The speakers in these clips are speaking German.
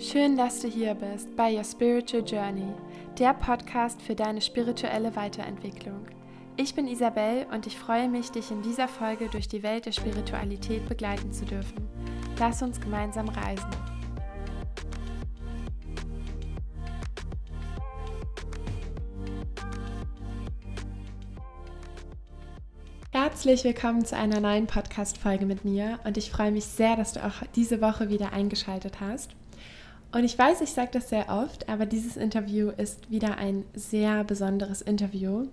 Schön, dass du hier bist bei Your Spiritual Journey, der Podcast für deine spirituelle Weiterentwicklung. Ich bin Isabel und ich freue mich, dich in dieser Folge durch die Welt der Spiritualität begleiten zu dürfen. Lass uns gemeinsam reisen. Herzlich willkommen zu einer neuen Podcast-Folge mit mir und ich freue mich sehr, dass du auch diese Woche wieder eingeschaltet hast. Und ich weiß, ich sage das sehr oft, aber dieses Interview ist wieder ein sehr besonderes Interview.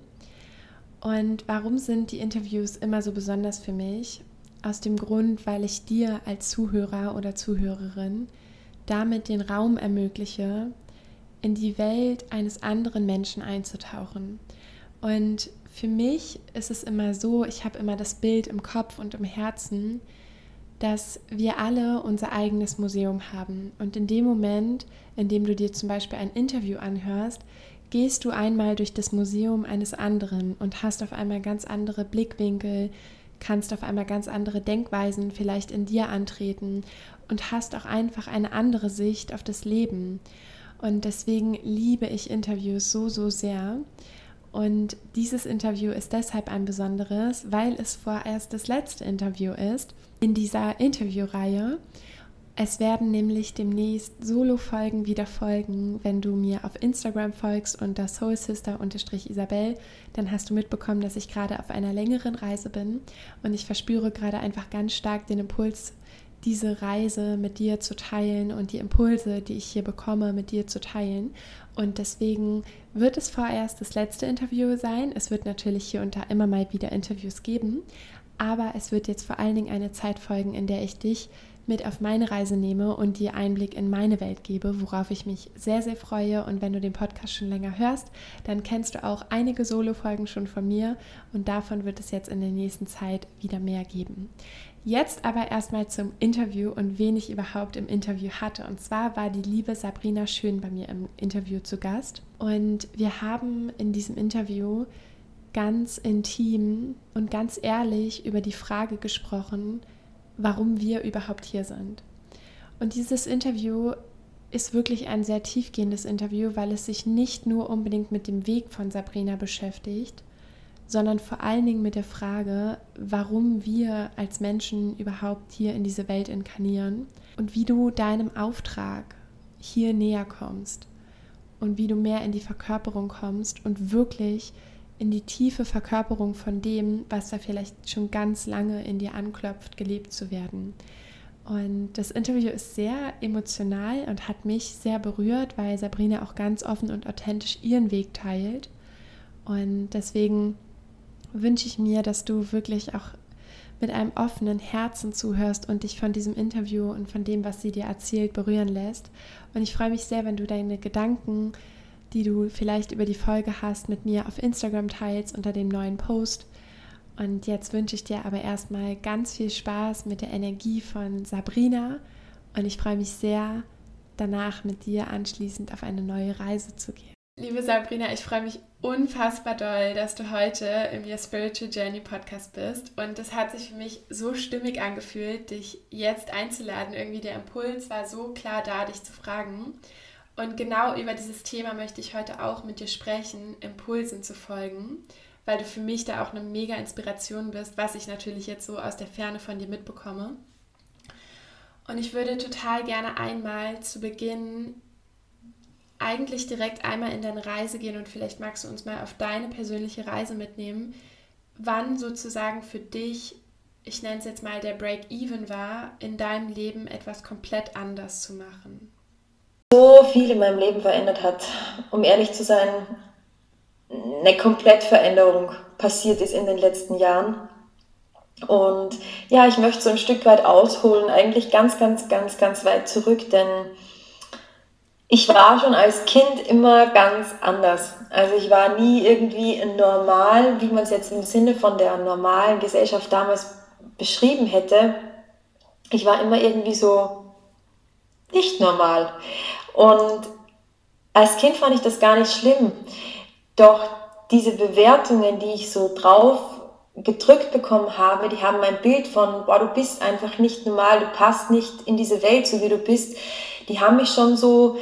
Und warum sind die Interviews immer so besonders für mich? Aus dem Grund, weil ich dir als Zuhörer oder Zuhörerin damit den Raum ermögliche, in die Welt eines anderen Menschen einzutauchen. Und für mich ist es immer so, ich habe immer das Bild im Kopf und im Herzen, dass wir alle unser eigenes Museum haben. Und in dem Moment, in dem du dir zum Beispiel ein Interview anhörst, gehst du einmal durch das Museum eines anderen und hast auf einmal ganz andere Blickwinkel, kannst auf einmal ganz andere Denkweisen vielleicht in dir antreten und hast auch einfach eine andere Sicht auf das Leben. Und deswegen liebe ich Interviews so, so sehr. Und dieses Interview ist deshalb ein besonderes, weil es vorerst das letzte Interview ist in dieser Interviewreihe. Es werden nämlich demnächst Solo-Folgen wieder folgen. Wenn du mir auf Instagram folgst unter soulsister-isabel, dann hast du mitbekommen, dass ich gerade auf einer längeren Reise bin und ich verspüre gerade einfach ganz stark den Impuls, diese Reise mit dir zu teilen und die Impulse, die ich hier bekomme, mit dir zu teilen. Und deswegen wird es vorerst das letzte Interview sein. Es wird natürlich hier und da immer mal wieder Interviews geben, aber es wird jetzt vor allen Dingen eine Zeit folgen, in der ich dich mit auf meine Reise nehme und dir Einblick in meine Welt gebe, worauf ich mich sehr, sehr freue. Und wenn du den Podcast schon länger hörst, dann kennst du auch einige Solo-Folgen schon von mir und davon wird es jetzt in der nächsten Zeit wieder mehr geben. Jetzt aber erstmal zum Interview und wen ich überhaupt im Interview hatte. Und zwar war die liebe Sabrina Schön bei mir im Interview zu Gast. Und wir haben in diesem Interview ganz intim und ganz ehrlich über die Frage gesprochen, warum wir überhaupt hier sind. Und dieses Interview ist wirklich ein sehr tiefgehendes Interview, weil es sich nicht nur unbedingt mit dem Weg von Sabrina beschäftigt, sondern vor allen Dingen mit der Frage, warum wir als Menschen überhaupt hier in diese Welt inkarnieren und wie du deinem Auftrag hier näher kommst und wie du mehr in die Verkörperung kommst und wirklich in die tiefe Verkörperung von dem, was da vielleicht schon ganz lange in dir anklopft, gelebt zu werden. Und das Interview ist sehr emotional und hat mich sehr berührt, weil Sabrina auch ganz offen und authentisch ihren Weg teilt. Und deswegen wünsche ich mir, dass du wirklich auch mit einem offenen Herzen zuhörst und dich von diesem Interview und von dem, was sie dir erzählt, berühren lässt. Und ich freue mich sehr, wenn du deine Gedanken, die du vielleicht über die Folge hast, mit mir auf Instagram teilst unter dem neuen Post. Und jetzt wünsche ich dir aber erstmal ganz viel Spaß mit der Energie von Sabrina und ich freue mich sehr, danach mit dir anschließend auf eine neue Reise zu gehen. Liebe Sabrina, ich freue mich unfassbar doll, dass du heute im Your Spiritual Journey Podcast bist. Und es hat sich für mich so stimmig angefühlt, dich jetzt einzuladen. Irgendwie der Impuls war so klar da, dich zu fragen. Und genau über dieses Thema möchte ich heute auch mit dir sprechen, Impulsen zu folgen, weil du für mich da auch eine mega Inspiration bist, was ich natürlich jetzt so aus der Ferne von dir mitbekomme. Und ich würde total gerne einmal zu Beginn eigentlich direkt einmal in deine Reise gehen und vielleicht magst du uns mal auf deine persönliche Reise mitnehmen, wann sozusagen für dich, ich nenne es jetzt mal der Break-Even war, in deinem Leben etwas komplett anders zu machen. So viel in meinem Leben verändert hat, um ehrlich zu sein, eine Komplettveränderung passiert ist in den letzten Jahren. Und ja, ich möchte so ein Stück weit ausholen, eigentlich ganz, ganz, ganz, ganz weit zurück, denn ich war schon als Kind immer ganz anders. Also ich war nie irgendwie normal, wie man es jetzt im Sinne von der normalen Gesellschaft damals beschrieben hätte. Ich war immer irgendwie so nicht normal. Und als Kind fand ich das gar nicht schlimm. Doch diese Bewertungen, die ich so drauf gedrückt bekommen habe, die haben mein Bild von, boah, du bist einfach nicht normal, du passt nicht in diese Welt, so wie du bist, die haben mich schon so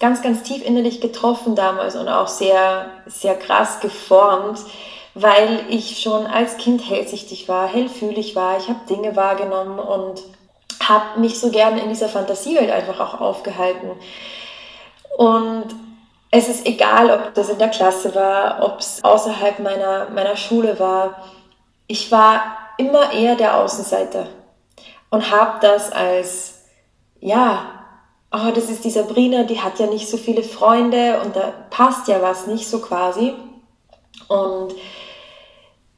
ganz, ganz tief innerlich getroffen damals und auch sehr, sehr krass geformt, weil ich schon als Kind hellsichtig war, hellfühlig war, ich habe Dinge wahrgenommen und habe mich so gerne in dieser Fantasiewelt einfach auch aufgehalten. Und es ist egal, ob das in der Klasse war, ob es außerhalb meiner, meiner Schule war. Ich war immer eher der Außenseiter und habe das als, ja, oh, das ist die Sabrina, die hat ja nicht so viele Freunde und da passt ja was nicht so quasi. Und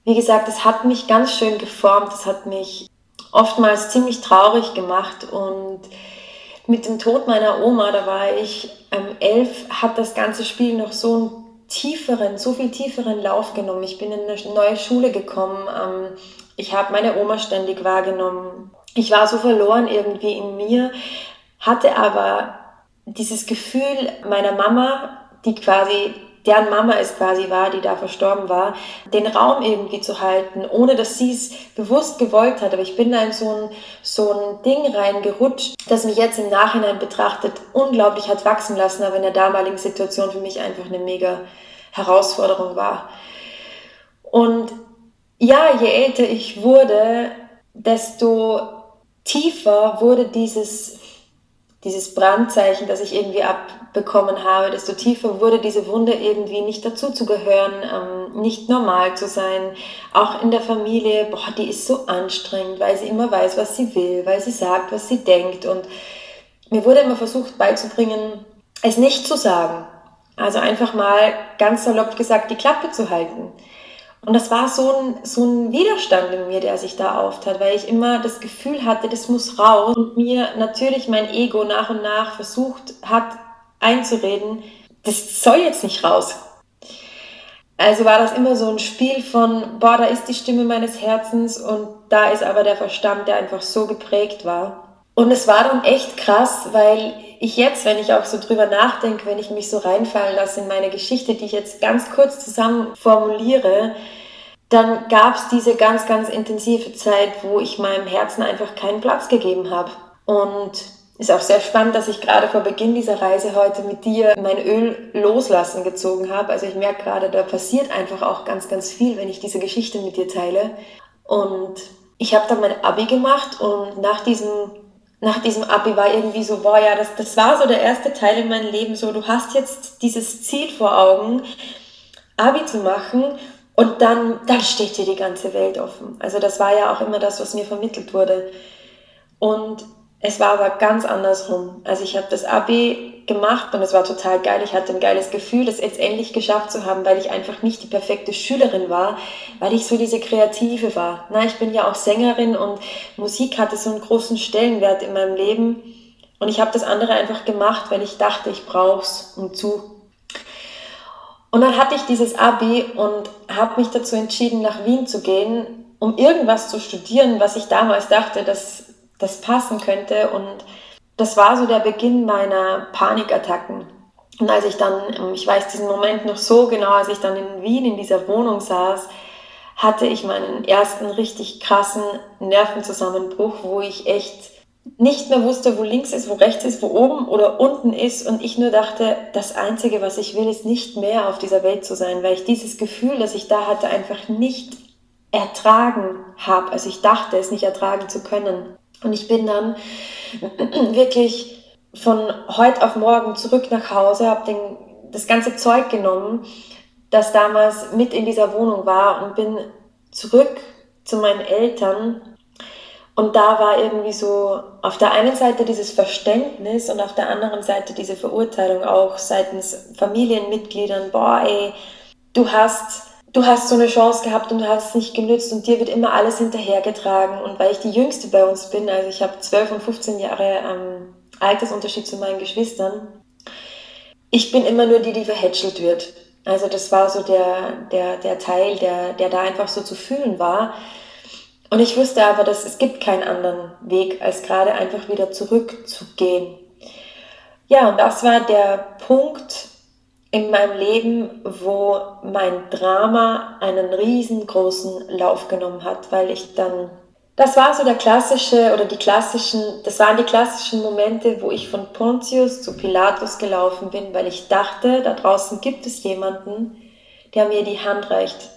wie gesagt, es hat mich ganz schön geformt, es hat mich oftmals ziemlich traurig gemacht und mit dem Tod meiner Oma, da war ich ähm, elf, hat das ganze Spiel noch so einen tieferen, so viel tieferen Lauf genommen. Ich bin in eine neue Schule gekommen. Ähm, ich habe meine Oma ständig wahrgenommen. Ich war so verloren irgendwie in mir, hatte aber dieses Gefühl meiner Mama, die quasi deren Mama es quasi war, die da verstorben war, den Raum irgendwie zu halten, ohne dass sie es bewusst gewollt hat. Aber ich bin da in so ein, so ein Ding reingerutscht, das mich jetzt im Nachhinein betrachtet unglaublich hat wachsen lassen, aber in der damaligen Situation für mich einfach eine mega Herausforderung war. Und ja, je älter ich wurde, desto tiefer wurde dieses dieses Brandzeichen, das ich irgendwie abbekommen habe, desto tiefer wurde diese Wunde irgendwie nicht dazu zu gehören, ähm, nicht normal zu sein. Auch in der Familie, boah, die ist so anstrengend, weil sie immer weiß, was sie will, weil sie sagt, was sie denkt. Und mir wurde immer versucht beizubringen, es nicht zu sagen. Also einfach mal ganz salopp gesagt, die Klappe zu halten. Und das war so ein, so ein Widerstand in mir, der sich da auftat, weil ich immer das Gefühl hatte, das muss raus und mir natürlich mein Ego nach und nach versucht hat einzureden, das soll jetzt nicht raus. Also war das immer so ein Spiel von, boah, da ist die Stimme meines Herzens und da ist aber der Verstand, der einfach so geprägt war. Und es war dann echt krass, weil ich jetzt, wenn ich auch so drüber nachdenke, wenn ich mich so reinfallen lasse in meine Geschichte, die ich jetzt ganz kurz zusammen formuliere, dann gab es diese ganz, ganz intensive Zeit, wo ich meinem Herzen einfach keinen Platz gegeben habe. Und ist auch sehr spannend, dass ich gerade vor Beginn dieser Reise heute mit dir mein Öl loslassen gezogen habe. Also ich merke gerade, da passiert einfach auch ganz, ganz viel, wenn ich diese Geschichte mit dir teile. Und ich habe dann mein Abi gemacht und nach diesem nach diesem Abi war irgendwie so, boah, ja, das, das war so der erste Teil in meinem Leben, so, du hast jetzt dieses Ziel vor Augen, Abi zu machen und dann, dann steht dir die ganze Welt offen. Also das war ja auch immer das, was mir vermittelt wurde. Und es war aber ganz andersrum. Also ich habe das Abi gemacht und es war total geil. Ich hatte ein geiles Gefühl, das jetzt endlich geschafft zu haben, weil ich einfach nicht die perfekte Schülerin war, weil ich so diese Kreative war. Na, ich bin ja auch Sängerin und Musik hatte so einen großen Stellenwert in meinem Leben. Und ich habe das andere einfach gemacht, weil ich dachte, ich brauch's um zu. Und dann hatte ich dieses Abi und habe mich dazu entschieden, nach Wien zu gehen, um irgendwas zu studieren, was ich damals dachte, dass das passen könnte. Und das war so der Beginn meiner Panikattacken. Und als ich dann, ich weiß diesen Moment noch so genau, als ich dann in Wien in dieser Wohnung saß, hatte ich meinen ersten richtig krassen Nervenzusammenbruch, wo ich echt nicht mehr wusste, wo links ist, wo rechts ist, wo oben oder unten ist und ich nur dachte, das Einzige, was ich will, ist nicht mehr auf dieser Welt zu sein, weil ich dieses Gefühl, das ich da hatte, einfach nicht ertragen habe. Also ich dachte es nicht ertragen zu können. Und ich bin dann wirklich von heute auf morgen zurück nach Hause, habe das ganze Zeug genommen, das damals mit in dieser Wohnung war und bin zurück zu meinen Eltern. Und da war irgendwie so auf der einen Seite dieses Verständnis und auf der anderen Seite diese Verurteilung auch seitens Familienmitgliedern, boah, ey, du hast du hast so eine Chance gehabt und du hast es nicht genützt und dir wird immer alles hinterhergetragen. Und weil ich die Jüngste bei uns bin, also ich habe 12 und 15 Jahre ähm, Altersunterschied zu meinen Geschwistern, ich bin immer nur die, die verhätschelt wird. Also das war so der, der, der Teil, der, der da einfach so zu fühlen war. Und ich wusste aber, dass es gibt keinen anderen Weg, als gerade einfach wieder zurückzugehen. Ja, und das war der Punkt, in meinem Leben, wo mein Drama einen riesengroßen Lauf genommen hat, weil ich dann, das war so der klassische oder die klassischen, das waren die klassischen Momente, wo ich von Pontius zu Pilatus gelaufen bin, weil ich dachte, da draußen gibt es jemanden, der mir die Hand reicht.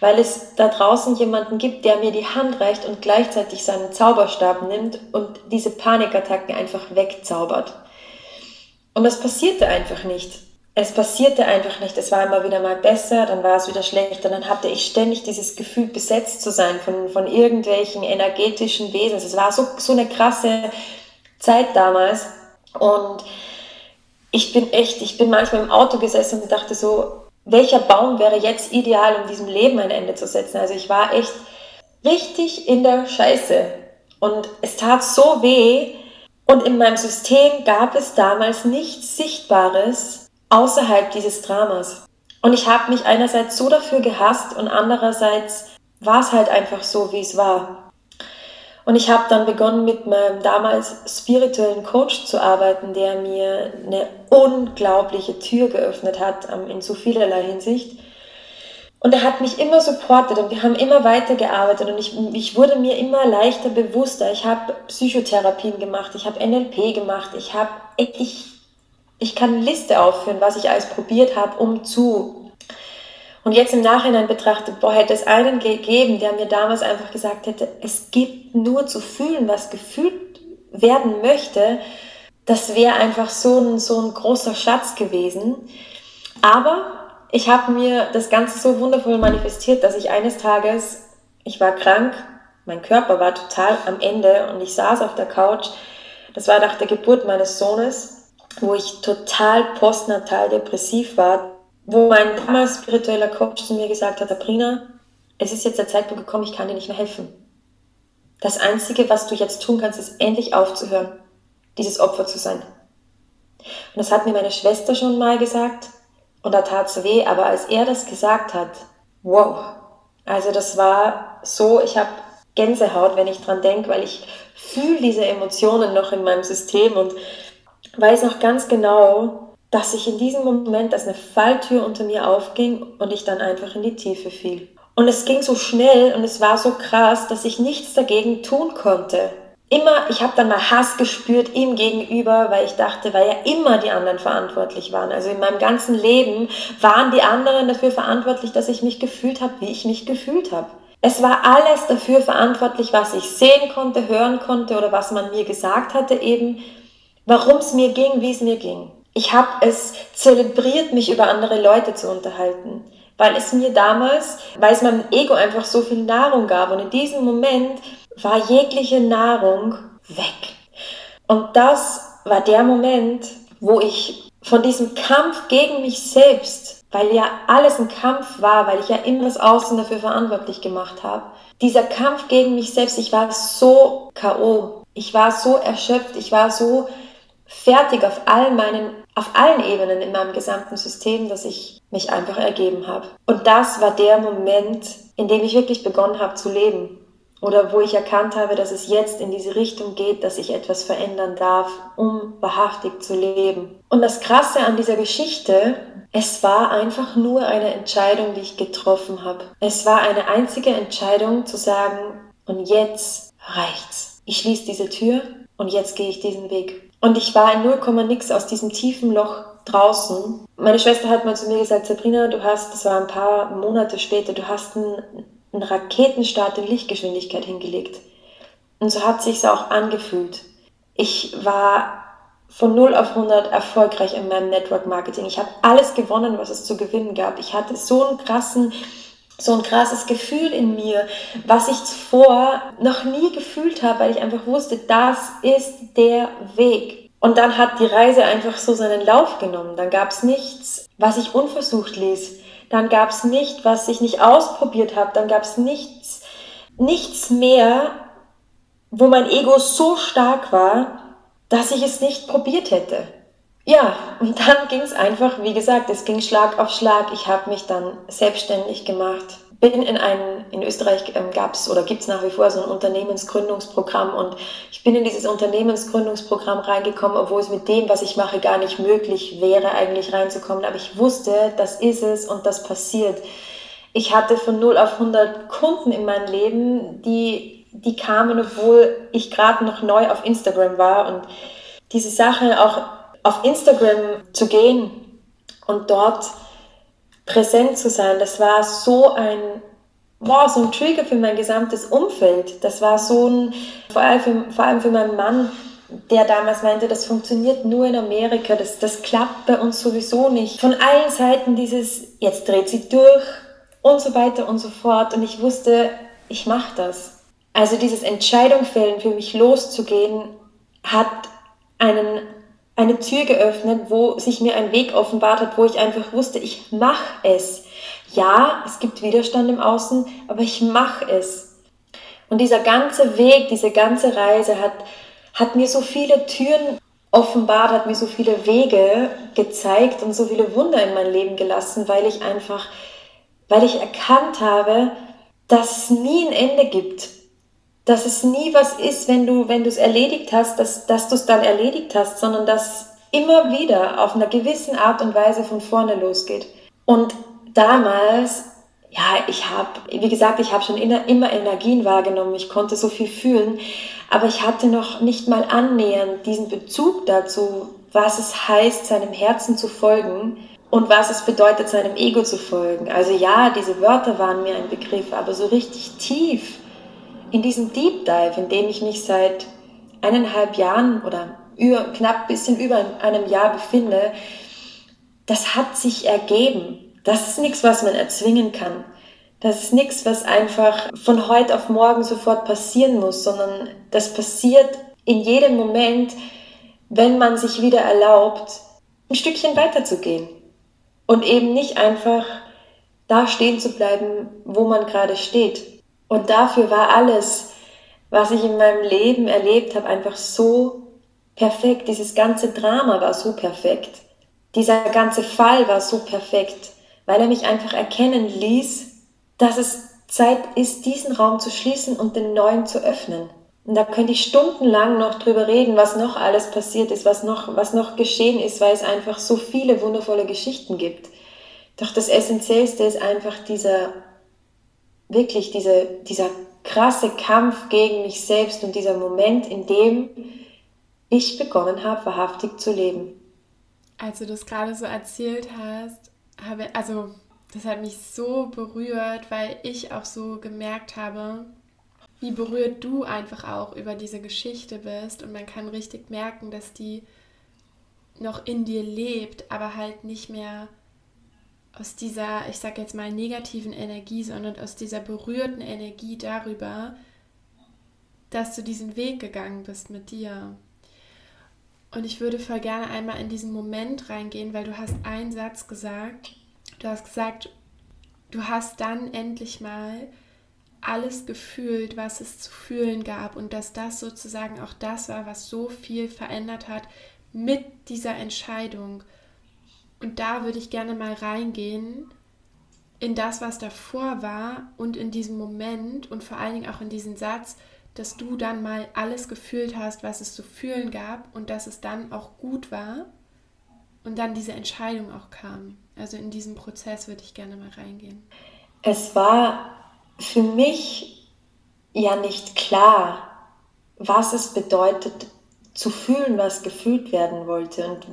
Weil es da draußen jemanden gibt, der mir die Hand reicht und gleichzeitig seinen Zauberstab nimmt und diese Panikattacken einfach wegzaubert. Und das passierte einfach nicht es passierte einfach nicht. Es war immer wieder mal besser, dann war es wieder schlechter. Dann hatte ich ständig dieses Gefühl, besetzt zu sein von, von irgendwelchen energetischen Wesen. Es war so, so eine krasse Zeit damals. Und ich bin echt, ich bin manchmal im Auto gesessen und dachte so, welcher Baum wäre jetzt ideal, um diesem Leben ein Ende zu setzen? Also ich war echt richtig in der Scheiße. Und es tat so weh. Und in meinem System gab es damals nichts Sichtbares, außerhalb dieses Dramas. Und ich habe mich einerseits so dafür gehasst und andererseits war es halt einfach so, wie es war. Und ich habe dann begonnen, mit meinem damals spirituellen Coach zu arbeiten, der mir eine unglaubliche Tür geöffnet hat ähm, in so vielerlei Hinsicht. Und er hat mich immer supportet und wir haben immer weitergearbeitet und ich, ich wurde mir immer leichter bewusster. Ich habe Psychotherapien gemacht, ich habe NLP gemacht, ich habe ich ich kann eine Liste aufführen, was ich alles probiert habe, um zu. Und jetzt im Nachhinein betrachtet, boah, hätte es einen gegeben, der mir damals einfach gesagt hätte, es gibt nur zu fühlen, was gefühlt werden möchte, das wäre einfach so ein, so ein großer Schatz gewesen. Aber ich habe mir das Ganze so wundervoll manifestiert, dass ich eines Tages, ich war krank, mein Körper war total am Ende und ich saß auf der Couch. Das war nach der Geburt meines Sohnes wo ich total postnatal depressiv war, wo mein damals spiritueller Coach zu mir gesagt hat, Sabrina, es ist jetzt der Zeitpunkt gekommen, ich kann dir nicht mehr helfen. Das Einzige, was du jetzt tun kannst, ist endlich aufzuhören, dieses Opfer zu sein. Und das hat mir meine Schwester schon mal gesagt und da tat es weh, aber als er das gesagt hat, wow, also das war so, ich habe Gänsehaut, wenn ich dran denke, weil ich fühle diese Emotionen noch in meinem System und weiß noch ganz genau, dass ich in diesem Moment, dass eine Falltür unter mir aufging und ich dann einfach in die Tiefe fiel. Und es ging so schnell und es war so krass, dass ich nichts dagegen tun konnte. Immer, ich habe dann mal Hass gespürt ihm gegenüber, weil ich dachte, weil ja immer die anderen verantwortlich waren. Also in meinem ganzen Leben waren die anderen dafür verantwortlich, dass ich mich gefühlt habe, wie ich mich gefühlt habe. Es war alles dafür verantwortlich, was ich sehen konnte, hören konnte oder was man mir gesagt hatte eben warum es mir ging, wie es mir ging. Ich habe es zelebriert, mich über andere Leute zu unterhalten, weil es mir damals, weil es meinem Ego einfach so viel Nahrung gab und in diesem Moment war jegliche Nahrung weg. Und das war der Moment, wo ich von diesem Kampf gegen mich selbst, weil ja alles ein Kampf war, weil ich ja immer das Außen dafür verantwortlich gemacht habe, dieser Kampf gegen mich selbst, ich war so KO, ich war so erschöpft, ich war so fertig auf all meinen, auf allen Ebenen in meinem gesamten System, dass ich mich einfach ergeben habe. Und das war der Moment, in dem ich wirklich begonnen habe zu leben. Oder wo ich erkannt habe, dass es jetzt in diese Richtung geht, dass ich etwas verändern darf, um wahrhaftig zu leben. Und das Krasse an dieser Geschichte, es war einfach nur eine Entscheidung, die ich getroffen habe. Es war eine einzige Entscheidung zu sagen, und jetzt reicht's. Ich schließe diese Tür und jetzt gehe ich diesen Weg. Und ich war in 0, nix aus diesem tiefen Loch draußen. Meine Schwester hat mal zu mir gesagt, Sabrina, du hast, das war ein paar Monate später, du hast einen, einen Raketenstart in Lichtgeschwindigkeit hingelegt. Und so hat sich's auch angefühlt. Ich war von 0 auf 100 erfolgreich in meinem Network Marketing. Ich habe alles gewonnen, was es zu gewinnen gab. Ich hatte so einen krassen so ein krasses Gefühl in mir, was ich zuvor noch nie gefühlt habe, weil ich einfach wusste, das ist der Weg. Und dann hat die Reise einfach so seinen Lauf genommen. Dann gab es nichts, was ich unversucht ließ. Dann gab es nicht, was ich nicht ausprobiert habe. Dann gab es nichts, nichts mehr, wo mein Ego so stark war, dass ich es nicht probiert hätte. Ja, und dann ging es einfach, wie gesagt, es ging Schlag auf Schlag. Ich habe mich dann selbstständig gemacht, bin in ein, in Österreich ähm, gab es oder gibt es nach wie vor so ein Unternehmensgründungsprogramm und ich bin in dieses Unternehmensgründungsprogramm reingekommen, obwohl es mit dem, was ich mache, gar nicht möglich wäre, eigentlich reinzukommen. Aber ich wusste, das ist es und das passiert. Ich hatte von 0 auf 100 Kunden in meinem Leben, die, die kamen, obwohl ich gerade noch neu auf Instagram war und diese Sache auch auf Instagram zu gehen und dort präsent zu sein, das war so ein, wow, so ein Trigger für mein gesamtes Umfeld. Das war so ein, vor allem für, vor allem für meinen Mann, der damals meinte, das funktioniert nur in Amerika, das, das klappt bei uns sowieso nicht. Von allen Seiten dieses, jetzt dreht sie durch und so weiter und so fort. Und ich wusste, ich mache das. Also dieses Entscheidung fällen, für mich loszugehen, hat einen eine Tür geöffnet, wo sich mir ein Weg offenbart hat, wo ich einfach wusste, ich mache es. Ja, es gibt Widerstand im Außen, aber ich mache es. Und dieser ganze Weg, diese ganze Reise hat, hat mir so viele Türen offenbart, hat mir so viele Wege gezeigt und so viele Wunder in mein Leben gelassen, weil ich einfach, weil ich erkannt habe, dass es nie ein Ende gibt dass es nie was ist, wenn du, wenn du es erledigt hast, dass, dass du es dann erledigt hast, sondern dass immer wieder auf einer gewissen Art und Weise von vorne losgeht. Und damals, ja, ich habe, wie gesagt, ich habe schon immer Energien wahrgenommen, ich konnte so viel fühlen, aber ich hatte noch nicht mal annähernd diesen Bezug dazu, was es heißt, seinem Herzen zu folgen und was es bedeutet, seinem Ego zu folgen. Also ja, diese Wörter waren mir ein Begriff, aber so richtig tief in diesem Deep Dive, in dem ich mich seit eineinhalb Jahren oder über, knapp bisschen über einem Jahr befinde, das hat sich ergeben. Das ist nichts, was man erzwingen kann. Das ist nichts, was einfach von heute auf morgen sofort passieren muss, sondern das passiert in jedem Moment, wenn man sich wieder erlaubt, ein Stückchen weiterzugehen und eben nicht einfach da stehen zu bleiben, wo man gerade steht. Und dafür war alles, was ich in meinem Leben erlebt habe, einfach so perfekt. Dieses ganze Drama war so perfekt. Dieser ganze Fall war so perfekt, weil er mich einfach erkennen ließ, dass es Zeit ist, diesen Raum zu schließen und den neuen zu öffnen. Und da könnte ich stundenlang noch drüber reden, was noch alles passiert ist, was noch, was noch geschehen ist, weil es einfach so viele wundervolle Geschichten gibt. Doch das Essentiellste ist einfach dieser wirklich diese, dieser krasse Kampf gegen mich selbst und dieser Moment, in dem ich begonnen habe, wahrhaftig zu leben. Als du das gerade so erzählt hast, habe, also das hat mich so berührt, weil ich auch so gemerkt habe, wie berührt du einfach auch über diese Geschichte bist und man kann richtig merken, dass die noch in dir lebt, aber halt nicht mehr aus dieser, ich sag jetzt mal, negativen Energie, sondern aus dieser berührten Energie darüber, dass du diesen Weg gegangen bist mit dir. Und ich würde voll gerne einmal in diesen Moment reingehen, weil du hast einen Satz gesagt. Du hast gesagt, du hast dann endlich mal alles gefühlt, was es zu fühlen gab und dass das sozusagen auch das war, was so viel verändert hat mit dieser Entscheidung. Und da würde ich gerne mal reingehen in das, was davor war und in diesem Moment und vor allen Dingen auch in diesen Satz, dass du dann mal alles gefühlt hast, was es zu fühlen gab und dass es dann auch gut war und dann diese Entscheidung auch kam. Also in diesen Prozess würde ich gerne mal reingehen. Es war für mich ja nicht klar, was es bedeutet, zu fühlen, was gefühlt werden wollte. Und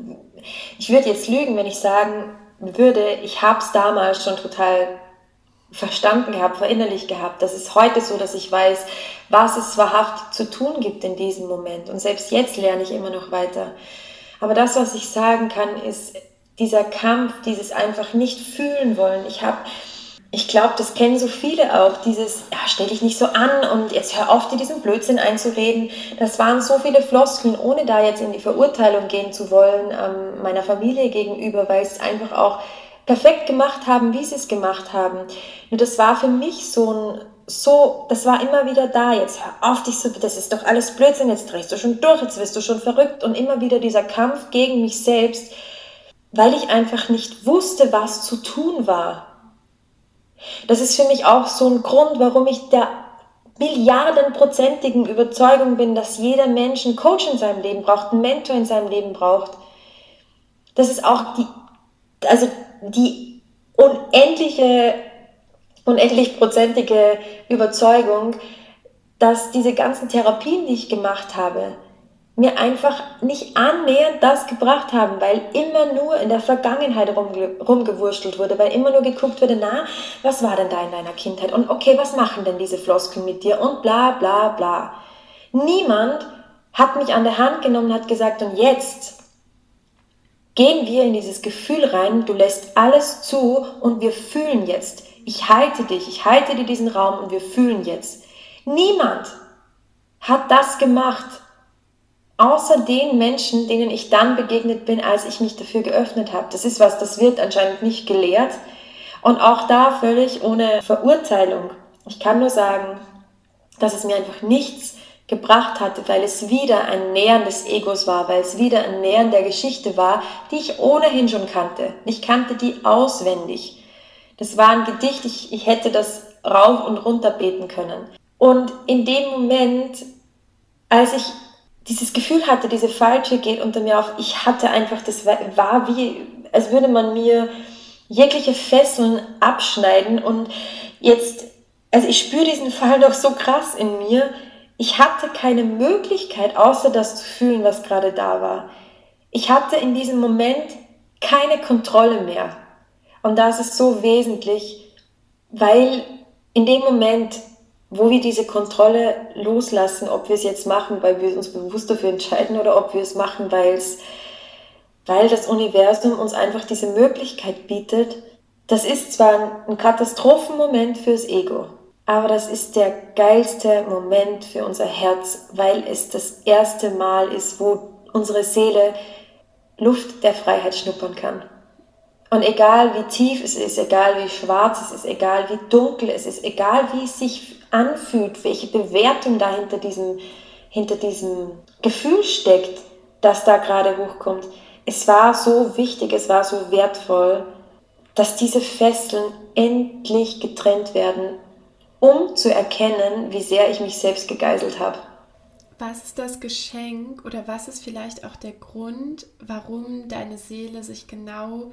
ich würde jetzt lügen, wenn ich sagen würde, ich habe es damals schon total verstanden gehabt, verinnerlicht gehabt. Das ist heute so, dass ich weiß, was es wahrhaftig zu tun gibt in diesem Moment. Und selbst jetzt lerne ich immer noch weiter. Aber das, was ich sagen kann, ist dieser Kampf, dieses einfach nicht fühlen wollen. Ich habe ich glaube, das kennen so viele auch, dieses, ja, stell dich nicht so an und jetzt hör auf, dir diesen Blödsinn einzureden. Das waren so viele Floskeln, ohne da jetzt in die Verurteilung gehen zu wollen, ähm, meiner Familie gegenüber, weil es einfach auch perfekt gemacht haben, wie sie es gemacht haben. Nur das war für mich so ein, so, das war immer wieder da, jetzt hör auf dich so, das ist doch alles Blödsinn, jetzt drehst du schon durch, jetzt wirst du schon verrückt und immer wieder dieser Kampf gegen mich selbst, weil ich einfach nicht wusste, was zu tun war. Das ist für mich auch so ein Grund, warum ich der milliardenprozentigen Überzeugung bin, dass jeder Mensch einen Coach in seinem Leben braucht, einen Mentor in seinem Leben braucht. Das ist auch die, also die unendliche, unendlich prozentige Überzeugung, dass diese ganzen Therapien, die ich gemacht habe, mir einfach nicht annähernd das gebracht haben, weil immer nur in der Vergangenheit rumge rumgewurschtelt wurde, weil immer nur geguckt wurde, na, was war denn da in deiner Kindheit und okay, was machen denn diese Floskeln mit dir und bla bla bla. Niemand hat mich an der Hand genommen, hat gesagt, und jetzt gehen wir in dieses Gefühl rein, du lässt alles zu und wir fühlen jetzt. Ich halte dich, ich halte dir diesen Raum und wir fühlen jetzt. Niemand hat das gemacht außer den Menschen, denen ich dann begegnet bin, als ich mich dafür geöffnet habe. Das ist was, das wird anscheinend nicht gelehrt. Und auch da völlig ohne Verurteilung. Ich kann nur sagen, dass es mir einfach nichts gebracht hatte, weil es wieder ein Nähern des Egos war, weil es wieder ein Nähern der Geschichte war, die ich ohnehin schon kannte. Ich kannte die auswendig. Das war ein Gedicht, ich, ich hätte das rauf und runter beten können. Und in dem Moment, als ich dieses Gefühl hatte, diese Falsche geht unter mir auf. Ich hatte einfach, das war wie, als würde man mir jegliche Fesseln abschneiden und jetzt, also ich spüre diesen Fall doch so krass in mir. Ich hatte keine Möglichkeit, außer das zu fühlen, was gerade da war. Ich hatte in diesem Moment keine Kontrolle mehr. Und das ist so wesentlich, weil in dem Moment wo wir diese Kontrolle loslassen, ob wir es jetzt machen, weil wir uns bewusst dafür entscheiden oder ob wir es machen, weil weil das Universum uns einfach diese Möglichkeit bietet. Das ist zwar ein Katastrophenmoment fürs Ego, aber das ist der geilste Moment für unser Herz, weil es das erste Mal ist, wo unsere Seele Luft der Freiheit schnuppern kann. Und egal wie tief es ist, egal wie schwarz es ist, egal wie dunkel es ist, egal wie sich anfühlt, welche Bewertung da hinter diesem, hinter diesem Gefühl steckt, das da gerade hochkommt. Es war so wichtig, es war so wertvoll, dass diese Fesseln endlich getrennt werden, um zu erkennen, wie sehr ich mich selbst gegeißelt habe. Was ist das Geschenk oder was ist vielleicht auch der Grund, warum deine Seele sich genau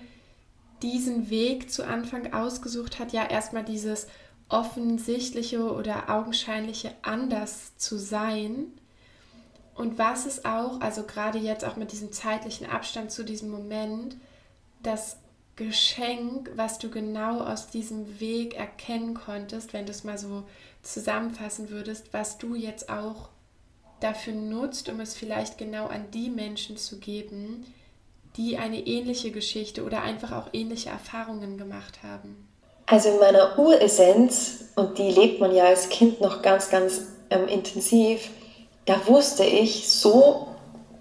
diesen Weg zu Anfang ausgesucht hat? Ja, erstmal dieses offensichtliche oder augenscheinliche anders zu sein. Und was ist auch, also gerade jetzt auch mit diesem zeitlichen Abstand zu diesem Moment, das Geschenk, was du genau aus diesem Weg erkennen konntest, wenn du es mal so zusammenfassen würdest, was du jetzt auch dafür nutzt, um es vielleicht genau an die Menschen zu geben, die eine ähnliche Geschichte oder einfach auch ähnliche Erfahrungen gemacht haben. Also in meiner Uressenz, und die lebt man ja als Kind noch ganz, ganz ähm, intensiv, da wusste ich so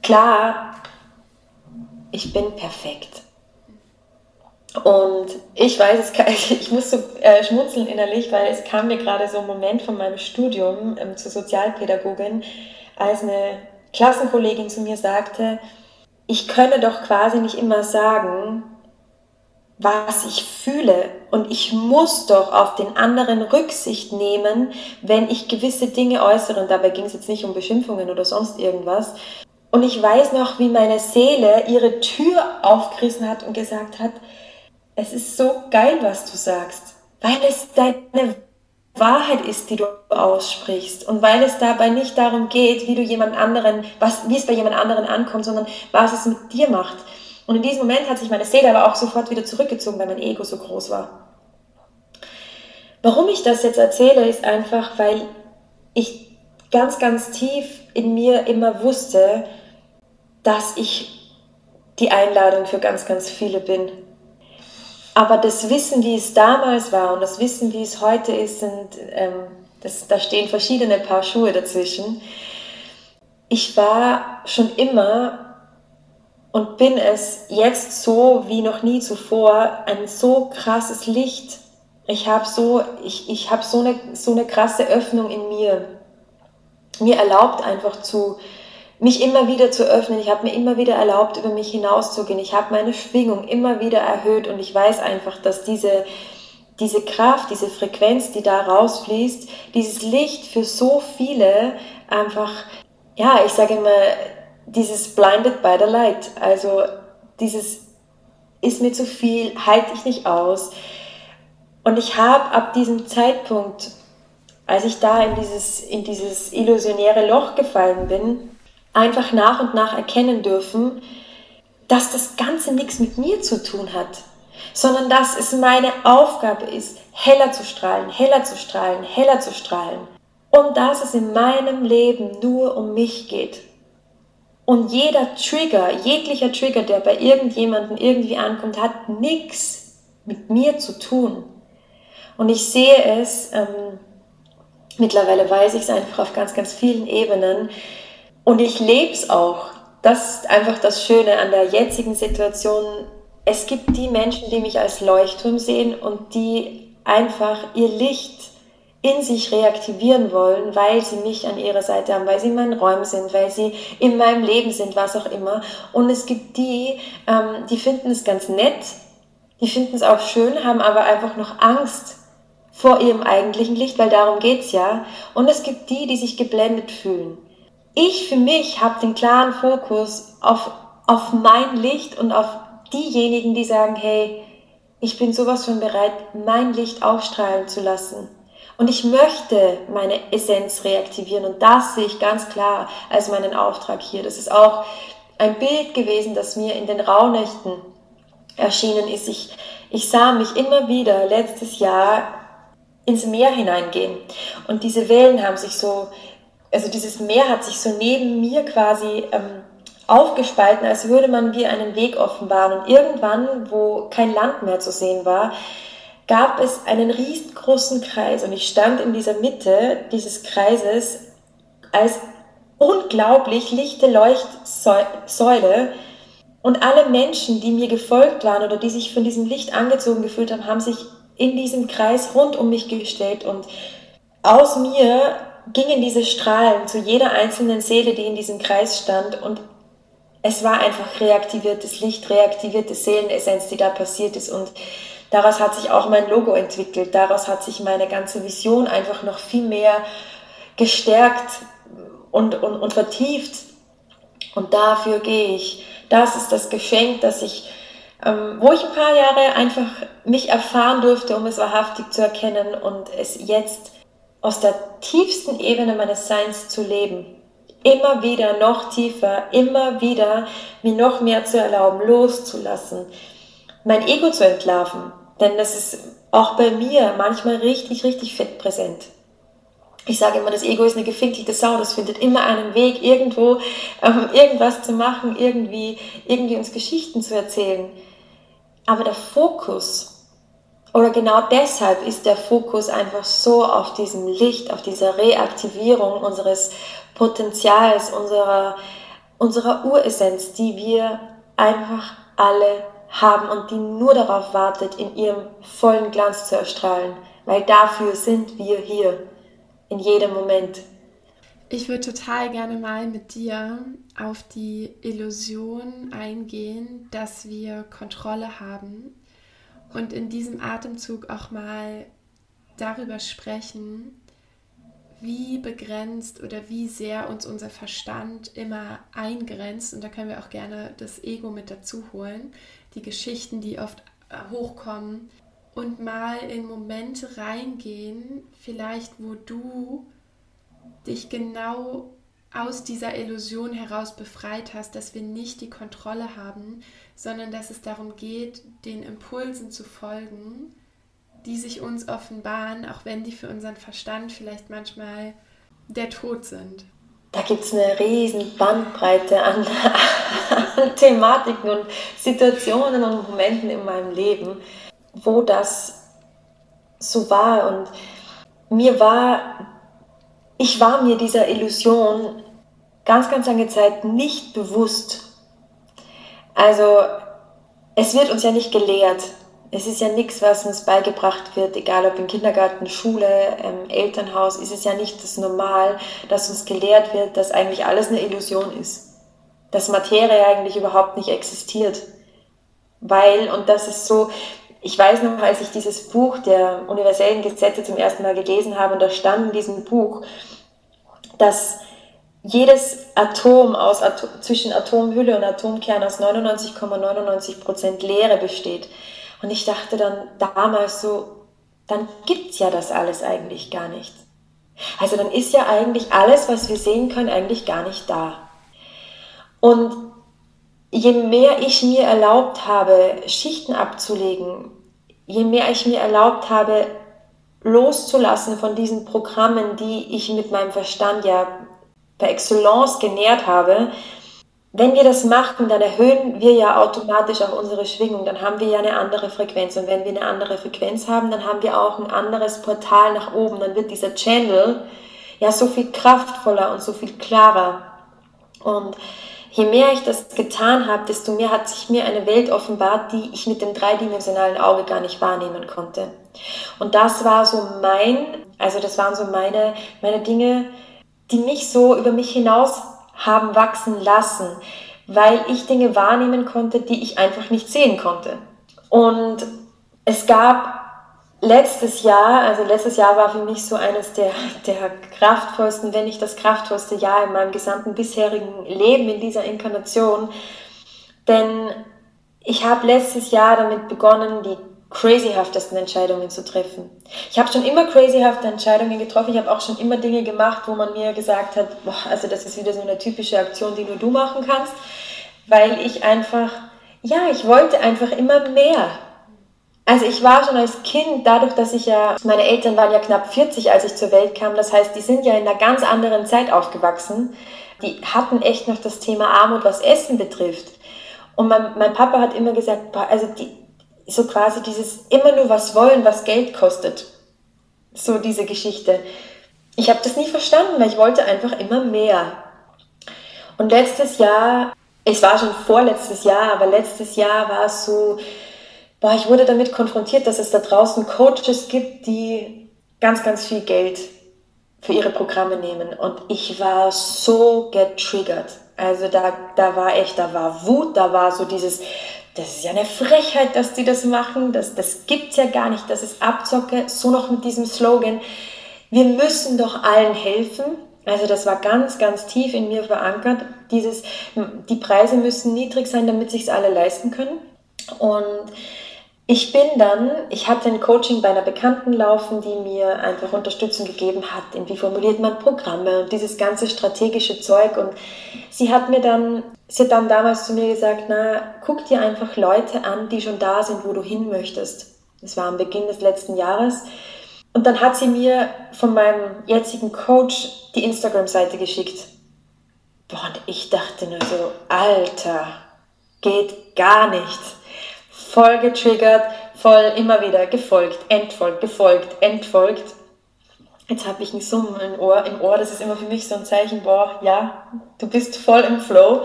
klar, ich bin perfekt. Und ich weiß, es ich muss so äh, schmunzeln innerlich, weil es kam mir gerade so ein Moment von meinem Studium ähm, zur Sozialpädagogin, als eine Klassenkollegin zu mir sagte, ich könne doch quasi nicht immer sagen, was ich fühle. Und ich muss doch auf den anderen Rücksicht nehmen, wenn ich gewisse Dinge äußere. Und dabei ging es jetzt nicht um Beschimpfungen oder sonst irgendwas. Und ich weiß noch, wie meine Seele ihre Tür aufgerissen hat und gesagt hat, es ist so geil, was du sagst, weil es deine Wahrheit ist, die du aussprichst und weil es dabei nicht darum geht, wie du jemand anderen, was, wie es bei jemand anderen ankommt, sondern was es mit dir macht. Und in diesem Moment hat sich meine Seele aber auch sofort wieder zurückgezogen, weil mein Ego so groß war. Warum ich das jetzt erzähle, ist einfach, weil ich ganz, ganz tief in mir immer wusste, dass ich die Einladung für ganz, ganz viele bin. Aber das Wissen, wie es damals war und das Wissen, wie es heute ist, sind, ähm, das, da stehen verschiedene Paar Schuhe dazwischen. Ich war schon immer und bin es jetzt so wie noch nie zuvor, ein so krasses Licht ich habe so, ich, ich hab so, eine, so eine krasse Öffnung in mir. Mir erlaubt einfach zu, mich immer wieder zu öffnen. Ich habe mir immer wieder erlaubt, über mich hinauszugehen. Ich habe meine Schwingung immer wieder erhöht und ich weiß einfach, dass diese, diese Kraft, diese Frequenz, die da rausfließt, dieses Licht für so viele einfach, ja, ich sage immer, dieses blinded by the light. Also dieses ist mir zu viel, halte ich nicht aus. Und ich habe ab diesem Zeitpunkt, als ich da in dieses, in dieses illusionäre Loch gefallen bin, einfach nach und nach erkennen dürfen, dass das Ganze nichts mit mir zu tun hat, sondern dass es meine Aufgabe ist, heller zu strahlen, heller zu strahlen, heller zu strahlen. Und dass es in meinem Leben nur um mich geht. Und jeder Trigger, jeglicher Trigger, der bei irgendjemandem irgendwie ankommt, hat nichts mit mir zu tun. Und ich sehe es, ähm, mittlerweile weiß ich es einfach auf ganz, ganz vielen Ebenen, und ich lebe es auch. Das ist einfach das Schöne an der jetzigen Situation. Es gibt die Menschen, die mich als Leuchtturm sehen und die einfach ihr Licht in sich reaktivieren wollen, weil sie mich an ihrer Seite haben, weil sie in meinen Räumen sind, weil sie in meinem Leben sind, was auch immer. Und es gibt die, ähm, die finden es ganz nett, die finden es auch schön, haben aber einfach noch Angst vor ihrem eigentlichen Licht, weil darum geht's ja. Und es gibt die, die sich geblendet fühlen ich für mich habe den klaren Fokus auf, auf mein Licht und auf diejenigen, die sagen, hey, ich bin sowas von bereit, mein Licht aufstrahlen zu lassen. Und ich möchte meine Essenz reaktivieren und das sehe ich ganz klar als meinen Auftrag hier. Das ist auch ein Bild gewesen, das mir in den Rauhnächten erschienen ist. Ich, ich sah mich immer wieder letztes Jahr ins Meer hineingehen und diese Wellen haben sich so also dieses Meer hat sich so neben mir quasi ähm, aufgespalten, als würde man wie einen Weg offenbaren. Und irgendwann, wo kein Land mehr zu sehen war, gab es einen riesengroßen Kreis und ich stand in dieser Mitte dieses Kreises als unglaublich lichte Leuchtsäule. Und alle Menschen, die mir gefolgt waren oder die sich von diesem Licht angezogen gefühlt haben, haben sich in diesem Kreis rund um mich gestellt und aus mir gingen diese Strahlen zu jeder einzelnen Seele, die in diesem Kreis stand. Und es war einfach reaktiviertes Licht, reaktivierte Seelenessenz, die da passiert ist. Und daraus hat sich auch mein Logo entwickelt, daraus hat sich meine ganze Vision einfach noch viel mehr gestärkt und, und, und vertieft und dafür gehe ich. Das ist das Geschenk, das ich, ähm, wo ich ein paar Jahre einfach mich erfahren durfte, um es wahrhaftig zu erkennen und es jetzt aus der tiefsten Ebene meines Seins zu leben. Immer wieder noch tiefer, immer wieder mir noch mehr zu erlauben, loszulassen, mein Ego zu entlarven. Denn das ist auch bei mir manchmal richtig, richtig fett präsent. Ich sage immer, das Ego ist eine gefinkelte Sau, das findet immer einen Weg, irgendwo ähm, irgendwas zu machen, irgendwie, irgendwie uns Geschichten zu erzählen. Aber der Fokus oder genau deshalb ist der Fokus einfach so auf diesem Licht, auf dieser Reaktivierung unseres Potenzials, unserer, unserer Uressenz, die wir einfach alle haben und die nur darauf wartet, in ihrem vollen Glanz zu erstrahlen. Weil dafür sind wir hier, in jedem Moment. Ich würde total gerne mal mit dir auf die Illusion eingehen, dass wir Kontrolle haben und in diesem Atemzug auch mal darüber sprechen, wie begrenzt oder wie sehr uns unser Verstand immer eingrenzt. Und da können wir auch gerne das Ego mit dazu holen, die Geschichten, die oft äh, hochkommen. Und mal in Momente reingehen, vielleicht wo du dich genau aus dieser Illusion heraus befreit hast, dass wir nicht die Kontrolle haben, sondern dass es darum geht, den Impulsen zu folgen, die sich uns offenbaren, auch wenn die für unseren Verstand vielleicht manchmal der Tod sind. Da gibt es eine riesen Bandbreite an, an Thematiken und Situationen und Momenten in meinem Leben, wo das so war. Und mir war, ich war mir dieser Illusion ganz, ganz lange Zeit nicht bewusst. Also es wird uns ja nicht gelehrt. Es ist ja nichts, was uns beigebracht wird, egal ob im Kindergarten, Schule, ähm, Elternhaus, ist es ja nicht das Normal, dass uns gelehrt wird, dass eigentlich alles eine Illusion ist. Dass Materie eigentlich überhaupt nicht existiert. Weil, und das ist so, ich weiß noch, als ich dieses Buch der universellen Gesetze zum ersten Mal gelesen habe, und da stand in diesem Buch, dass jedes Atom aus zwischen Atomhülle und Atomkern aus 99,99 Prozent Leere besteht. Und ich dachte dann damals so, dann gibt's ja das alles eigentlich gar nicht. Also dann ist ja eigentlich alles, was wir sehen können, eigentlich gar nicht da. Und je mehr ich mir erlaubt habe, Schichten abzulegen, je mehr ich mir erlaubt habe, loszulassen von diesen Programmen, die ich mit meinem Verstand ja per Excellence genährt habe, wenn wir das machen, dann erhöhen wir ja automatisch auch unsere Schwingung, dann haben wir ja eine andere Frequenz. Und wenn wir eine andere Frequenz haben, dann haben wir auch ein anderes Portal nach oben. Dann wird dieser Channel ja so viel kraftvoller und so viel klarer. Und je mehr ich das getan habe, desto mehr hat sich mir eine Welt offenbart, die ich mit dem dreidimensionalen Auge gar nicht wahrnehmen konnte. Und das war so mein, also das waren so meine, meine Dinge, die mich so über mich hinaus haben wachsen lassen, weil ich Dinge wahrnehmen konnte, die ich einfach nicht sehen konnte. Und es gab letztes Jahr, also letztes Jahr war für mich so eines der, der kraftvollsten, wenn nicht das kraftvollste Jahr in meinem gesamten bisherigen Leben in dieser Inkarnation. Denn ich habe letztes Jahr damit begonnen, die crazyhaftesten Entscheidungen zu treffen. Ich habe schon immer crazyhafte Entscheidungen getroffen. Ich habe auch schon immer Dinge gemacht, wo man mir gesagt hat, boah, also das ist wieder so eine typische Aktion, die nur du machen kannst, weil ich einfach, ja, ich wollte einfach immer mehr. Also ich war schon als Kind, dadurch, dass ich ja, meine Eltern waren ja knapp 40, als ich zur Welt kam, das heißt, die sind ja in einer ganz anderen Zeit aufgewachsen. Die hatten echt noch das Thema Armut, was Essen betrifft. Und mein, mein Papa hat immer gesagt, also die, so quasi dieses immer nur was wollen, was Geld kostet. So diese Geschichte. Ich habe das nie verstanden, weil ich wollte einfach immer mehr. Und letztes Jahr, es war schon vorletztes Jahr, aber letztes Jahr war es so, boah, ich wurde damit konfrontiert, dass es da draußen Coaches gibt, die ganz, ganz viel Geld für ihre Programme nehmen. Und ich war so getriggert. Also da, da war echt, da war Wut, da war so dieses, das ist ja eine Frechheit, dass die das machen, das, das gibt's ja gar nicht, das ist Abzocke, so noch mit diesem Slogan, wir müssen doch allen helfen. Also das war ganz, ganz tief in mir verankert, dieses, die Preise müssen niedrig sein, damit sich's alle leisten können. Und ich bin dann, ich hatte ein Coaching bei einer Bekannten laufen, die mir einfach Unterstützung gegeben hat, in wie formuliert man Programme und dieses ganze strategische Zeug. Und sie hat mir dann, sie hat dann damals zu mir gesagt, na, guck dir einfach Leute an, die schon da sind, wo du hin möchtest. Das war am Beginn des letzten Jahres. Und dann hat sie mir von meinem jetzigen Coach die Instagram-Seite geschickt. Boah, und ich dachte nur so, Alter, geht gar nicht voll getriggert, voll immer wieder gefolgt, entfolgt, gefolgt, entfolgt. Jetzt habe ich ein Summen im Ohr, im Ohr, das ist immer für mich so ein Zeichen, boah, ja, du bist voll im Flow.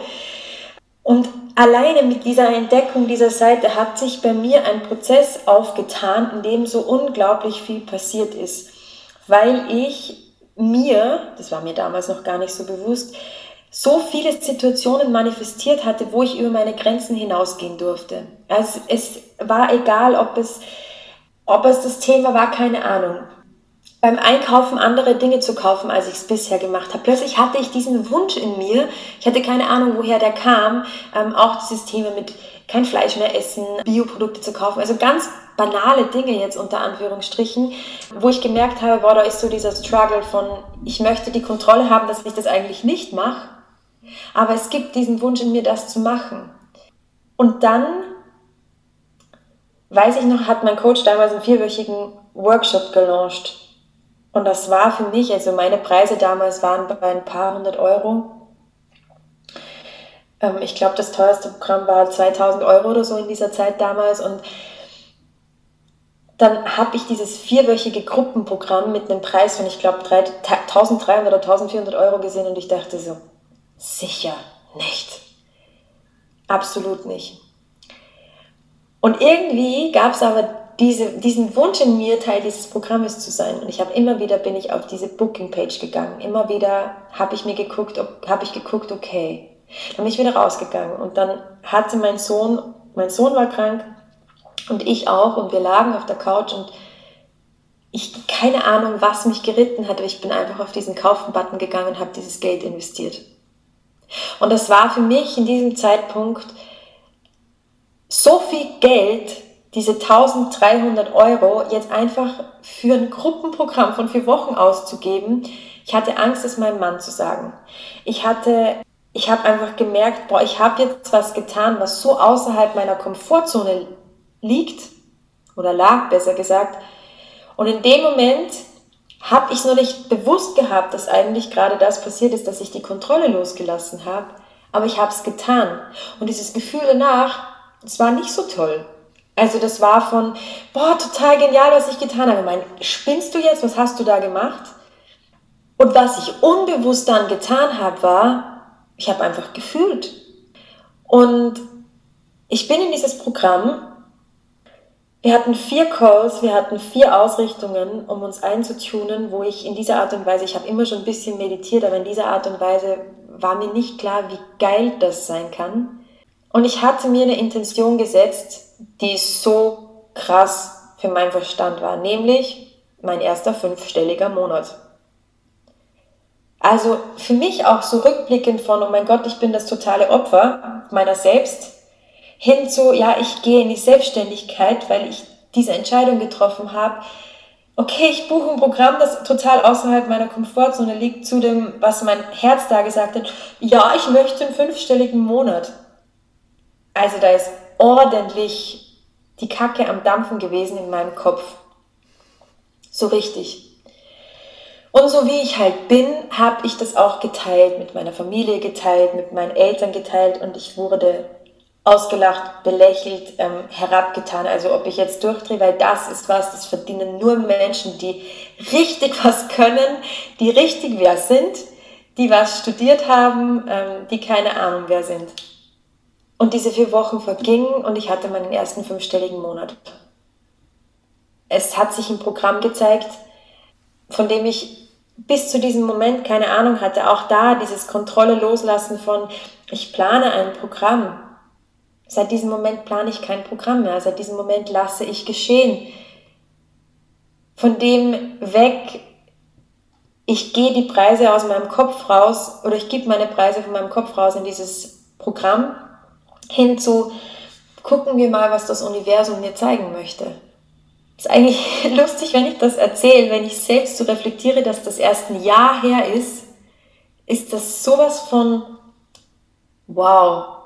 Und alleine mit dieser Entdeckung dieser Seite hat sich bei mir ein Prozess aufgetan, in dem so unglaublich viel passiert ist, weil ich mir, das war mir damals noch gar nicht so bewusst, so viele Situationen manifestiert hatte, wo ich über meine Grenzen hinausgehen durfte. Also es war egal, ob es, ob es das Thema war, keine Ahnung. Beim Einkaufen andere Dinge zu kaufen, als ich es bisher gemacht habe. Plötzlich hatte ich diesen Wunsch in mir. Ich hatte keine Ahnung, woher der kam. Ähm, auch dieses Thema mit kein Fleisch mehr essen, Bioprodukte zu kaufen. Also ganz banale Dinge jetzt unter Anführungsstrichen, wo ich gemerkt habe, boah, da ist so dieser Struggle von, ich möchte die Kontrolle haben, dass ich das eigentlich nicht mache aber es gibt diesen Wunsch in mir, das zu machen. Und dann, weiß ich noch, hat mein Coach damals einen vierwöchigen Workshop gelauncht. Und das war für mich, also meine Preise damals waren bei ein paar hundert Euro. Ähm, ich glaube, das teuerste Programm war 2000 Euro oder so in dieser Zeit damals. Und dann habe ich dieses vierwöchige Gruppenprogramm mit einem Preis von, ich glaube, 1300 oder 1400 Euro gesehen und ich dachte so, Sicher nicht. Absolut nicht. Und irgendwie gab es aber diese, diesen Wunsch in mir, Teil dieses Programmes zu sein. Und ich habe immer wieder bin ich auf diese Booking-Page gegangen. Immer wieder habe ich mir geguckt, habe ich geguckt, okay. Dann bin ich wieder rausgegangen. Und dann hatte mein Sohn, mein Sohn war krank und ich auch. Und wir lagen auf der Couch und ich, keine Ahnung, was mich geritten hat, aber ich bin einfach auf diesen Kaufen-Button gegangen und habe dieses Geld investiert. Und das war für mich in diesem Zeitpunkt so viel Geld, diese 1300 Euro jetzt einfach für ein Gruppenprogramm von vier Wochen auszugeben. Ich hatte Angst, es meinem Mann zu sagen. Ich hatte, ich habe einfach gemerkt, boah, ich habe jetzt was getan, was so außerhalb meiner Komfortzone liegt oder lag, besser gesagt. Und in dem Moment habe ich es nur nicht bewusst gehabt, dass eigentlich gerade das passiert ist, dass ich die Kontrolle losgelassen habe. Aber ich habe es getan. Und dieses Gefühl danach, es war nicht so toll. Also das war von, boah, total genial, was ich getan habe. Ich meine, spinnst du jetzt? Was hast du da gemacht? Und was ich unbewusst dann getan habe, war, ich habe einfach gefühlt. Und ich bin in dieses Programm. Wir hatten vier Calls, wir hatten vier Ausrichtungen, um uns einzutunen, wo ich in dieser Art und Weise, ich habe immer schon ein bisschen meditiert, aber in dieser Art und Weise war mir nicht klar, wie geil das sein kann. Und ich hatte mir eine Intention gesetzt, die so krass für meinen Verstand war, nämlich mein erster fünfstelliger Monat. Also für mich auch so rückblickend von, oh mein Gott, ich bin das totale Opfer meiner selbst, hin zu, ja, ich gehe in die Selbstständigkeit, weil ich diese Entscheidung getroffen habe, okay, ich buche ein Programm, das total außerhalb meiner Komfortzone liegt, zu dem, was mein Herz da gesagt hat, ja, ich möchte einen fünfstelligen Monat. Also da ist ordentlich die Kacke am Dampfen gewesen in meinem Kopf. So richtig. Und so wie ich halt bin, habe ich das auch geteilt, mit meiner Familie geteilt, mit meinen Eltern geteilt und ich wurde ausgelacht, belächelt, ähm, herabgetan. Also ob ich jetzt durchdrehe, weil das ist was, das verdienen nur Menschen, die richtig was können, die richtig wer sind, die was studiert haben, ähm, die keine Ahnung wer sind. Und diese vier Wochen vergingen und ich hatte meinen ersten fünfstelligen Monat. Es hat sich ein Programm gezeigt, von dem ich bis zu diesem Moment keine Ahnung hatte. Auch da dieses Kontrolle loslassen von, ich plane ein Programm. Seit diesem Moment plane ich kein Programm mehr. Seit diesem Moment lasse ich geschehen. Von dem weg, ich gehe die Preise aus meinem Kopf raus oder ich gebe meine Preise von meinem Kopf raus in dieses Programm hin zu, gucken wir mal, was das Universum mir zeigen möchte. Ist eigentlich lustig, wenn ich das erzähle, wenn ich selbst so reflektiere, dass das erst ein Jahr her ist, ist das sowas von, wow,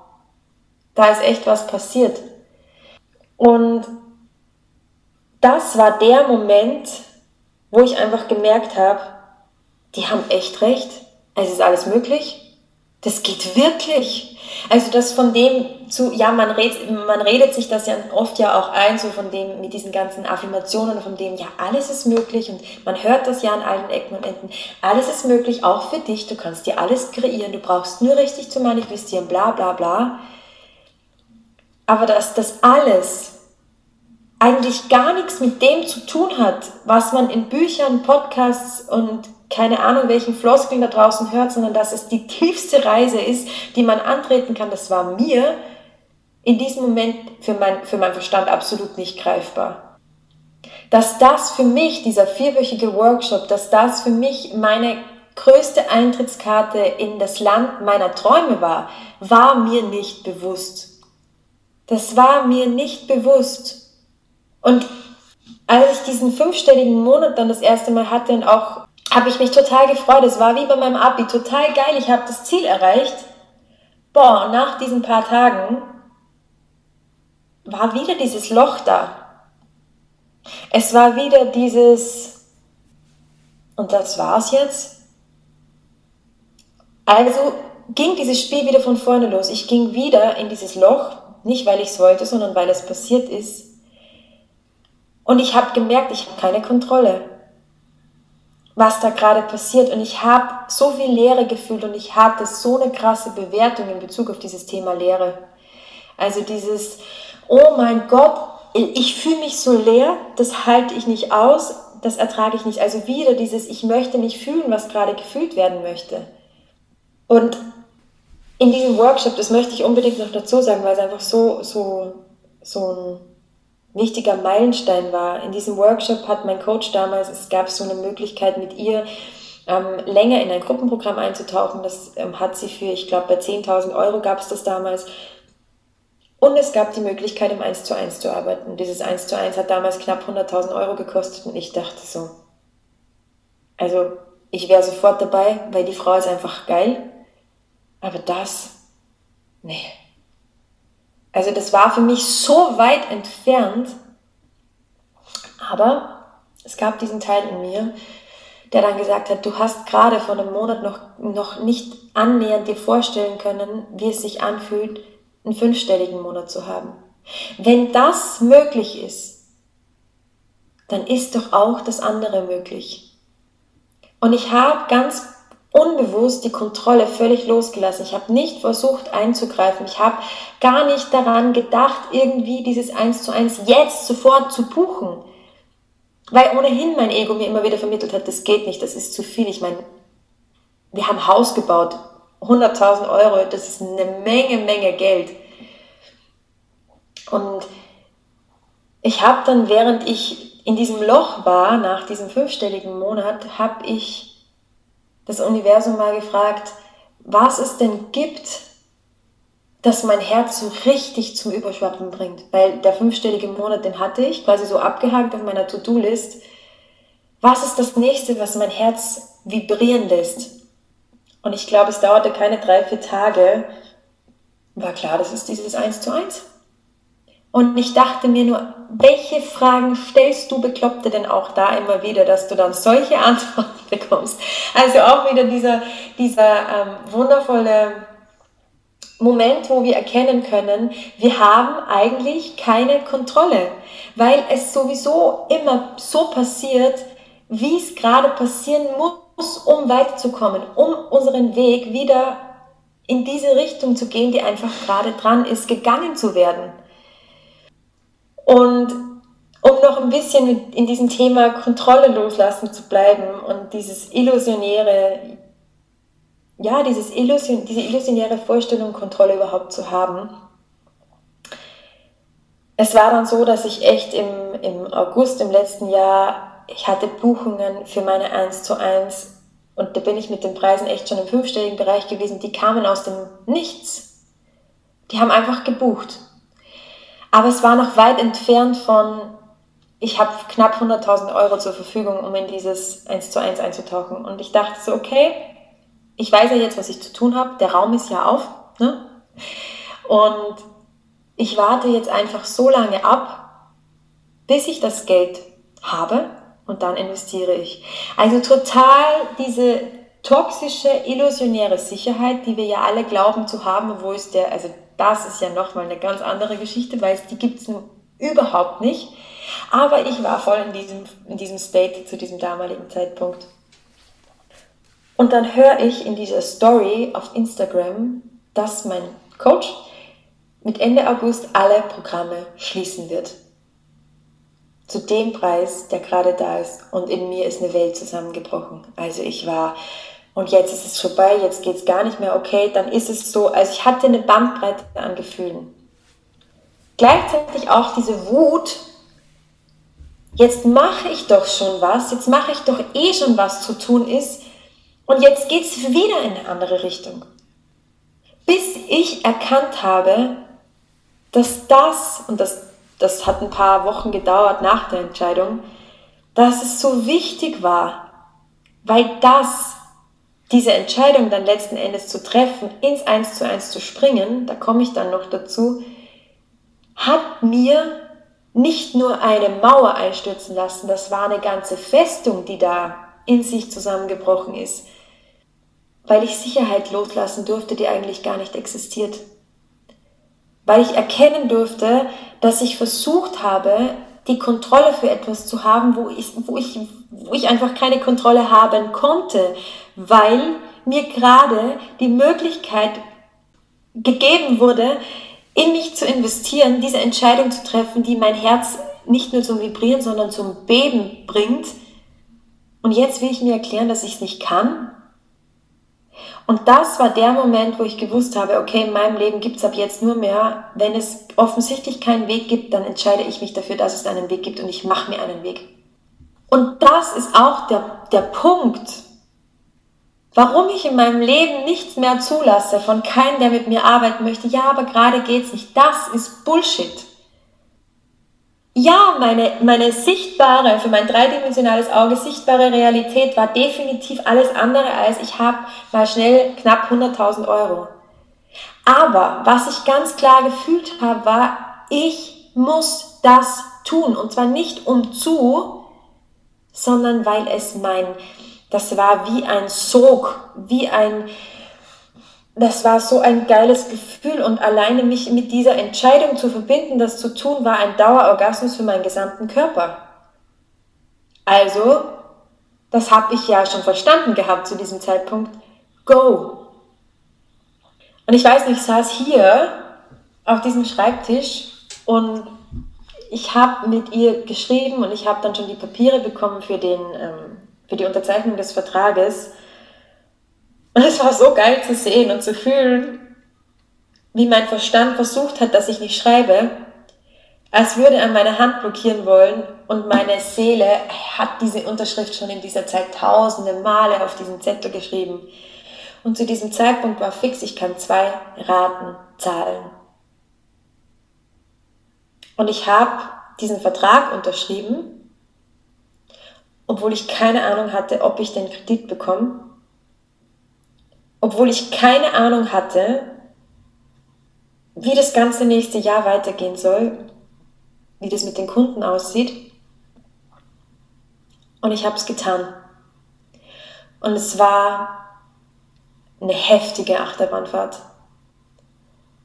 da ist echt was passiert. Und das war der Moment, wo ich einfach gemerkt habe, die haben echt recht. Es ist alles möglich. Das geht wirklich. Also das von dem zu, ja, man redet, man redet sich das ja oft ja auch ein, so von dem, mit diesen ganzen Affirmationen, von dem, ja, alles ist möglich und man hört das ja an allen Ecken und Enden. Alles ist möglich, auch für dich, du kannst dir alles kreieren, du brauchst nur richtig zu manifestieren, bla bla bla. Aber dass das alles eigentlich gar nichts mit dem zu tun hat, was man in Büchern, Podcasts und keine Ahnung, welchen Floskeln da draußen hört, sondern dass es die tiefste Reise ist, die man antreten kann. Das war mir in diesem Moment für mein, für meinen Verstand absolut nicht greifbar. Dass das für mich, dieser vierwöchige Workshop, dass das für mich meine größte Eintrittskarte in das Land meiner Träume war, war mir nicht bewusst. Das war mir nicht bewusst. Und als ich diesen fünfstelligen Monat dann das erste Mal hatte und auch habe ich mich total gefreut. Es war wie bei meinem Abi, total geil. Ich habe das Ziel erreicht. Boah, nach diesen paar Tagen war wieder dieses Loch da. Es war wieder dieses, und das war's jetzt. Also ging dieses Spiel wieder von vorne los. Ich ging wieder in dieses Loch, nicht weil ich es wollte, sondern weil es passiert ist. Und ich habe gemerkt, ich habe keine Kontrolle was da gerade passiert. Und ich habe so viel Leere gefühlt und ich hatte so eine krasse Bewertung in Bezug auf dieses Thema Leere. Also dieses, oh mein Gott, ich fühle mich so leer, das halte ich nicht aus, das ertrage ich nicht. Also wieder dieses, ich möchte nicht fühlen, was gerade gefühlt werden möchte. Und in diesem Workshop, das möchte ich unbedingt noch dazu sagen, weil es einfach so, so, so ein wichtiger Meilenstein war. In diesem Workshop hat mein Coach damals, es gab so eine Möglichkeit mit ihr, ähm, länger in ein Gruppenprogramm einzutauchen. Das ähm, hat sie für, ich glaube, bei 10.000 Euro gab es das damals. Und es gab die Möglichkeit, im 1 zu 1 zu arbeiten. Dieses 1 zu 1 hat damals knapp 100.000 Euro gekostet und ich dachte so, also ich wäre sofort dabei, weil die Frau ist einfach geil. Aber das, nee. Also das war für mich so weit entfernt. Aber es gab diesen Teil in mir, der dann gesagt hat, du hast gerade vor einem Monat noch, noch nicht annähernd dir vorstellen können, wie es sich anfühlt, einen fünfstelligen Monat zu haben. Wenn das möglich ist, dann ist doch auch das andere möglich. Und ich habe ganz unbewusst die Kontrolle völlig losgelassen. Ich habe nicht versucht einzugreifen. Ich habe gar nicht daran gedacht, irgendwie dieses Eins zu eins jetzt sofort zu buchen. Weil ohnehin mein Ego mir immer wieder vermittelt hat, das geht nicht, das ist zu viel. Ich meine, wir haben Haus gebaut, 100.000 Euro, das ist eine Menge, Menge Geld. Und ich habe dann, während ich in diesem Loch war, nach diesem fünfstelligen Monat, habe ich das Universum mal gefragt, was es denn gibt, das mein Herz so richtig zum Überschwappen bringt. Weil der fünfstellige Monat, den hatte ich quasi so abgehakt auf meiner To-Do-List. Was ist das nächste, was mein Herz vibrieren lässt? Und ich glaube, es dauerte keine drei, vier Tage. War klar, das ist dieses Eins zu eins. Und ich dachte mir nur, welche Fragen stellst du Bekloppte denn auch da immer wieder, dass du dann solche Antworten bekommst? Also auch wieder dieser, dieser ähm, wundervolle Moment, wo wir erkennen können, wir haben eigentlich keine Kontrolle, weil es sowieso immer so passiert, wie es gerade passieren muss, um weiterzukommen, um unseren Weg wieder in diese Richtung zu gehen, die einfach gerade dran ist, gegangen zu werden. Und um noch ein bisschen in diesem Thema Kontrolle loslassen zu bleiben und dieses illusionäre, ja, dieses Illusion, diese illusionäre Vorstellung, Kontrolle überhaupt zu haben. Es war dann so, dass ich echt im, im August im letzten Jahr, ich hatte Buchungen für meine 1 zu 1 und da bin ich mit den Preisen echt schon im fünfstelligen Bereich gewesen. Die kamen aus dem Nichts. Die haben einfach gebucht. Aber es war noch weit entfernt von, ich habe knapp 100.000 Euro zur Verfügung, um in dieses 1 zu 1 einzutauchen. Und ich dachte so, okay, ich weiß ja jetzt, was ich zu tun habe. Der Raum ist ja auf. Ne? Und ich warte jetzt einfach so lange ab, bis ich das Geld habe und dann investiere ich. Also total diese toxische, illusionäre Sicherheit, die wir ja alle glauben zu haben, wo ist der, also das ist ja nochmal eine ganz andere Geschichte, weil es die gibt es überhaupt nicht. Aber ich war voll in diesem, in diesem State zu diesem damaligen Zeitpunkt. Und dann höre ich in dieser Story auf Instagram, dass mein Coach mit Ende August alle Programme schließen wird. Zu dem Preis, der gerade da ist. Und in mir ist eine Welt zusammengebrochen. Also ich war und jetzt ist es vorbei, jetzt geht es gar nicht mehr, okay, dann ist es so. Also ich hatte eine Bandbreite an Gefühlen. Gleichzeitig auch diese Wut, jetzt mache ich doch schon was, jetzt mache ich doch eh schon was zu tun ist und jetzt geht es wieder in eine andere Richtung. Bis ich erkannt habe, dass das, und das, das hat ein paar Wochen gedauert nach der Entscheidung, dass es so wichtig war, weil das diese Entscheidung dann letzten Endes zu treffen, ins Eins zu eins zu springen, da komme ich dann noch dazu, hat mir nicht nur eine Mauer einstürzen lassen, das war eine ganze Festung, die da in sich zusammengebrochen ist, weil ich Sicherheit loslassen durfte, die eigentlich gar nicht existiert. Weil ich erkennen durfte, dass ich versucht habe, die Kontrolle für etwas zu haben, wo ich, wo ich, wo ich einfach keine Kontrolle haben konnte, weil mir gerade die Möglichkeit gegeben wurde, in mich zu investieren, diese Entscheidung zu treffen, die mein Herz nicht nur zum Vibrieren, sondern zum Beben bringt. Und jetzt will ich mir erklären, dass ich es nicht kann. Und das war der Moment, wo ich gewusst habe, okay, in meinem Leben gibt es ab jetzt nur mehr, wenn es offensichtlich keinen Weg gibt, dann entscheide ich mich dafür, dass es einen Weg gibt und ich mache mir einen Weg. Und das ist auch der, der Punkt, warum ich in meinem Leben nichts mehr zulasse von keinem, der mit mir arbeiten möchte. Ja, aber gerade geht's nicht. Das ist Bullshit. Ja, meine, meine sichtbare, für mein dreidimensionales Auge sichtbare Realität war definitiv alles andere als ich habe mal schnell knapp 100.000 Euro. Aber was ich ganz klar gefühlt habe, war, ich muss das tun. Und zwar nicht um zu, sondern weil es mein, das war wie ein Sog, wie ein, das war so ein geiles Gefühl und alleine mich mit dieser Entscheidung zu verbinden, das zu tun, war ein Dauerorgasmus für meinen gesamten Körper. Also, das habe ich ja schon verstanden gehabt zu diesem Zeitpunkt. Go! Und ich weiß nicht, ich saß hier auf diesem Schreibtisch und ich habe mit ihr geschrieben und ich habe dann schon die Papiere bekommen für, den, ähm, für die Unterzeichnung des Vertrages. Und es war so geil zu sehen und zu fühlen, wie mein Verstand versucht hat, dass ich nicht schreibe, als würde er meine Hand blockieren wollen und meine Seele hat diese Unterschrift schon in dieser Zeit tausende Male auf diesen Zettel geschrieben. Und zu diesem Zeitpunkt war fix, ich kann zwei Raten zahlen. Und ich habe diesen Vertrag unterschrieben, obwohl ich keine Ahnung hatte, ob ich den Kredit bekomme, obwohl ich keine Ahnung hatte, wie das ganze nächste Jahr weitergehen soll, wie das mit den Kunden aussieht. Und ich habe es getan. Und es war eine heftige Achterbahnfahrt.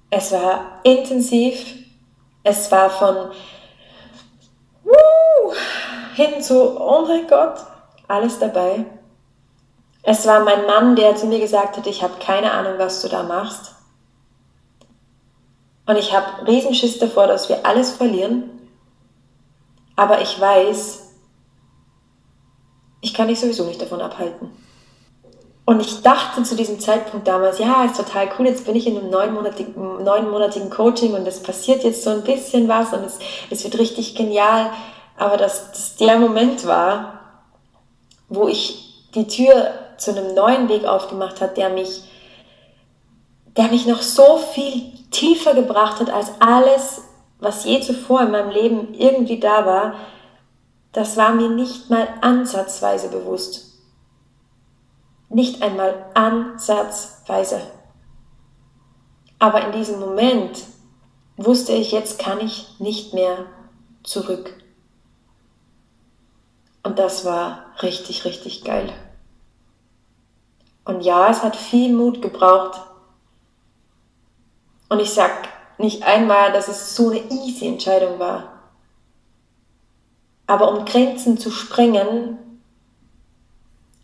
Es war intensiv, es war von uh, hin zu, oh mein Gott, alles dabei. Es war mein Mann, der zu mir gesagt hat, ich habe keine Ahnung, was du da machst. Und ich habe Riesenschiss davor, dass wir alles verlieren. Aber ich weiß, ich kann dich sowieso nicht davon abhalten. Und ich dachte zu diesem Zeitpunkt damals, ja, ist total cool, jetzt bin ich in einem neunmonatigen, neunmonatigen Coaching und es passiert jetzt so ein bisschen was und es, es wird richtig genial. Aber dass das der Moment war, wo ich die Tür zu einem neuen Weg aufgemacht hat, der mich, der mich noch so viel tiefer gebracht hat als alles, was je zuvor in meinem Leben irgendwie da war, das war mir nicht mal ansatzweise bewusst. Nicht einmal ansatzweise. Aber in diesem Moment wusste ich, jetzt kann ich nicht mehr zurück. Und das war richtig, richtig geil. Und ja, es hat viel Mut gebraucht. Und ich sag nicht einmal, dass es so eine easy Entscheidung war. Aber um Grenzen zu sprengen,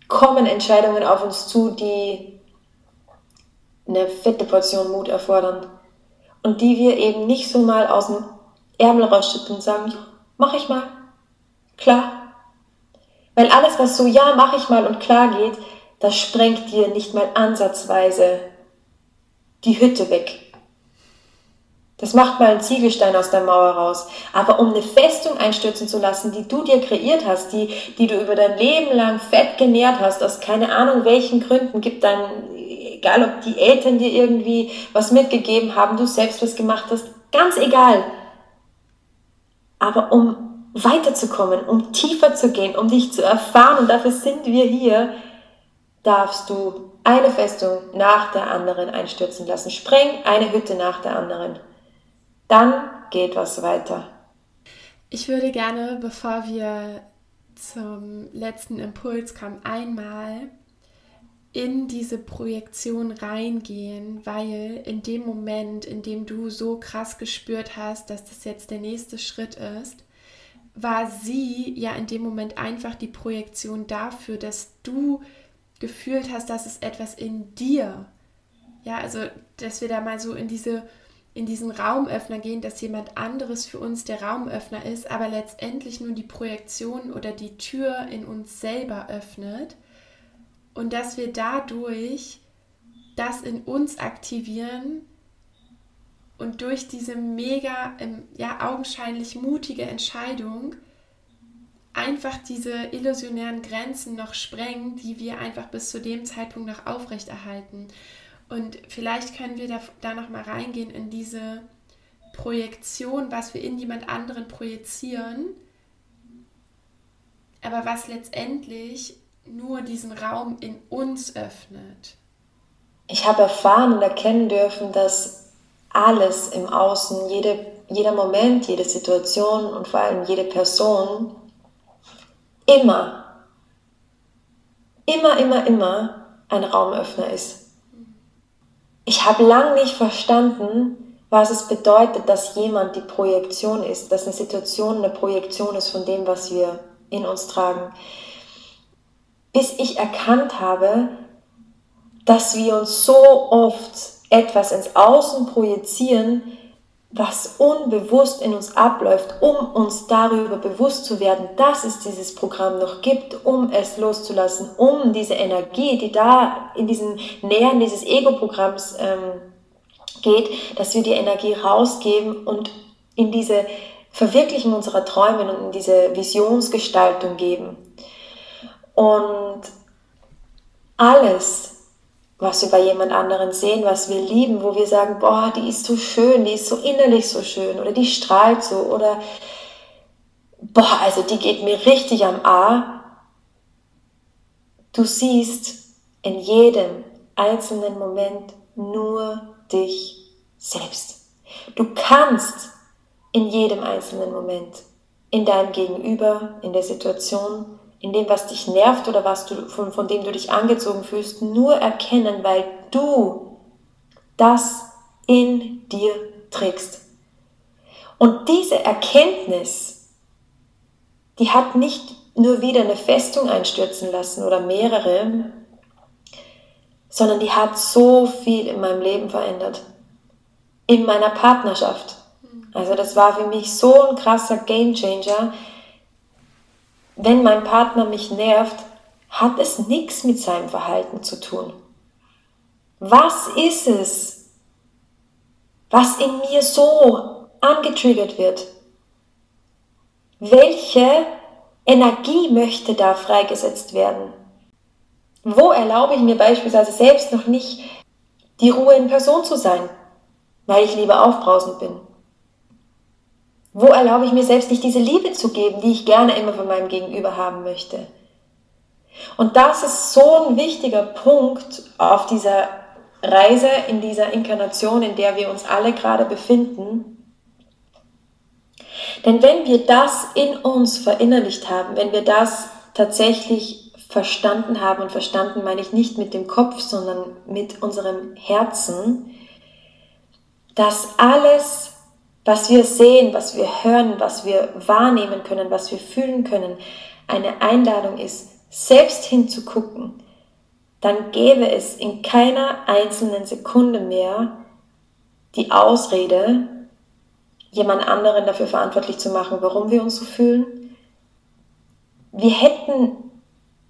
kommen Entscheidungen auf uns zu, die eine fette Portion Mut erfordern und die wir eben nicht so mal aus dem Ärmel rausschütten und sagen, mach ich mal, klar. Weil alles, was so ja, mach ich mal und klar geht, das sprengt dir nicht mal ansatzweise die Hütte weg. Das macht mal einen Ziegelstein aus der Mauer raus. Aber um eine Festung einstürzen zu lassen, die du dir kreiert hast, die, die du über dein Leben lang fett genährt hast, aus keine Ahnung welchen Gründen, gibt dann, egal ob die Eltern dir irgendwie was mitgegeben haben, du selbst was gemacht hast, ganz egal. Aber um weiterzukommen, um tiefer zu gehen, um dich zu erfahren, und dafür sind wir hier, darfst du eine Festung nach der anderen einstürzen lassen. Spreng eine Hütte nach der anderen dann geht was weiter. Ich würde gerne, bevor wir zum letzten Impuls kommen, einmal in diese Projektion reingehen, weil in dem Moment, in dem du so krass gespürt hast, dass das jetzt der nächste Schritt ist, war sie ja in dem Moment einfach die Projektion dafür, dass du gefühlt hast, dass es etwas in dir, ja, also dass wir da mal so in diese in diesen Raumöffner gehen, dass jemand anderes für uns der Raumöffner ist, aber letztendlich nur die Projektion oder die Tür in uns selber öffnet. Und dass wir dadurch das in uns aktivieren und durch diese mega, ähm, ja, augenscheinlich mutige Entscheidung einfach diese illusionären Grenzen noch sprengen, die wir einfach bis zu dem Zeitpunkt noch aufrechterhalten. Und vielleicht können wir da, da noch mal reingehen in diese Projektion, was wir in jemand anderen projizieren, aber was letztendlich nur diesen Raum in uns öffnet. Ich habe erfahren und erkennen dürfen, dass alles im Außen, jede, jeder Moment, jede Situation und vor allem jede Person immer, immer, immer, immer ein Raumöffner ist. Ich habe lang nicht verstanden, was es bedeutet, dass jemand die Projektion ist, dass eine Situation eine Projektion ist von dem, was wir in uns tragen. Bis ich erkannt habe, dass wir uns so oft etwas ins Außen projizieren, was unbewusst in uns abläuft, um uns darüber bewusst zu werden, dass es dieses Programm noch gibt, um es loszulassen, um diese Energie, die da in diesen Nähern dieses Ego-Programms ähm, geht, dass wir die Energie rausgeben und in diese Verwirklichen unserer Träume und in diese Visionsgestaltung geben. Und alles, was wir bei jemand anderen sehen, was wir lieben, wo wir sagen, boah, die ist so schön, die ist so innerlich so schön oder die strahlt so oder boah, also die geht mir richtig am A. Du siehst in jedem einzelnen Moment nur dich selbst. Du kannst in jedem einzelnen Moment, in deinem Gegenüber, in der Situation, in dem, was dich nervt oder was du, von, von dem du dich angezogen fühlst, nur erkennen, weil du das in dir trägst. Und diese Erkenntnis, die hat nicht nur wieder eine Festung einstürzen lassen oder mehrere, sondern die hat so viel in meinem Leben verändert. In meiner Partnerschaft. Also das war für mich so ein krasser Gamechanger wenn mein Partner mich nervt, hat es nichts mit seinem Verhalten zu tun. Was ist es, was in mir so angetriggert wird? Welche Energie möchte da freigesetzt werden? Wo erlaube ich mir beispielsweise selbst noch nicht, die Ruhe in Person zu sein, weil ich lieber aufbrausend bin? Wo erlaube ich mir selbst nicht diese Liebe zu geben, die ich gerne immer von meinem Gegenüber haben möchte? Und das ist so ein wichtiger Punkt auf dieser Reise, in dieser Inkarnation, in der wir uns alle gerade befinden. Denn wenn wir das in uns verinnerlicht haben, wenn wir das tatsächlich verstanden haben, und verstanden meine ich nicht mit dem Kopf, sondern mit unserem Herzen, dass alles was wir sehen, was wir hören, was wir wahrnehmen können, was wir fühlen können, eine Einladung ist, selbst hinzugucken, dann gäbe es in keiner einzelnen Sekunde mehr die Ausrede, jemand anderen dafür verantwortlich zu machen, warum wir uns so fühlen. Wir hätten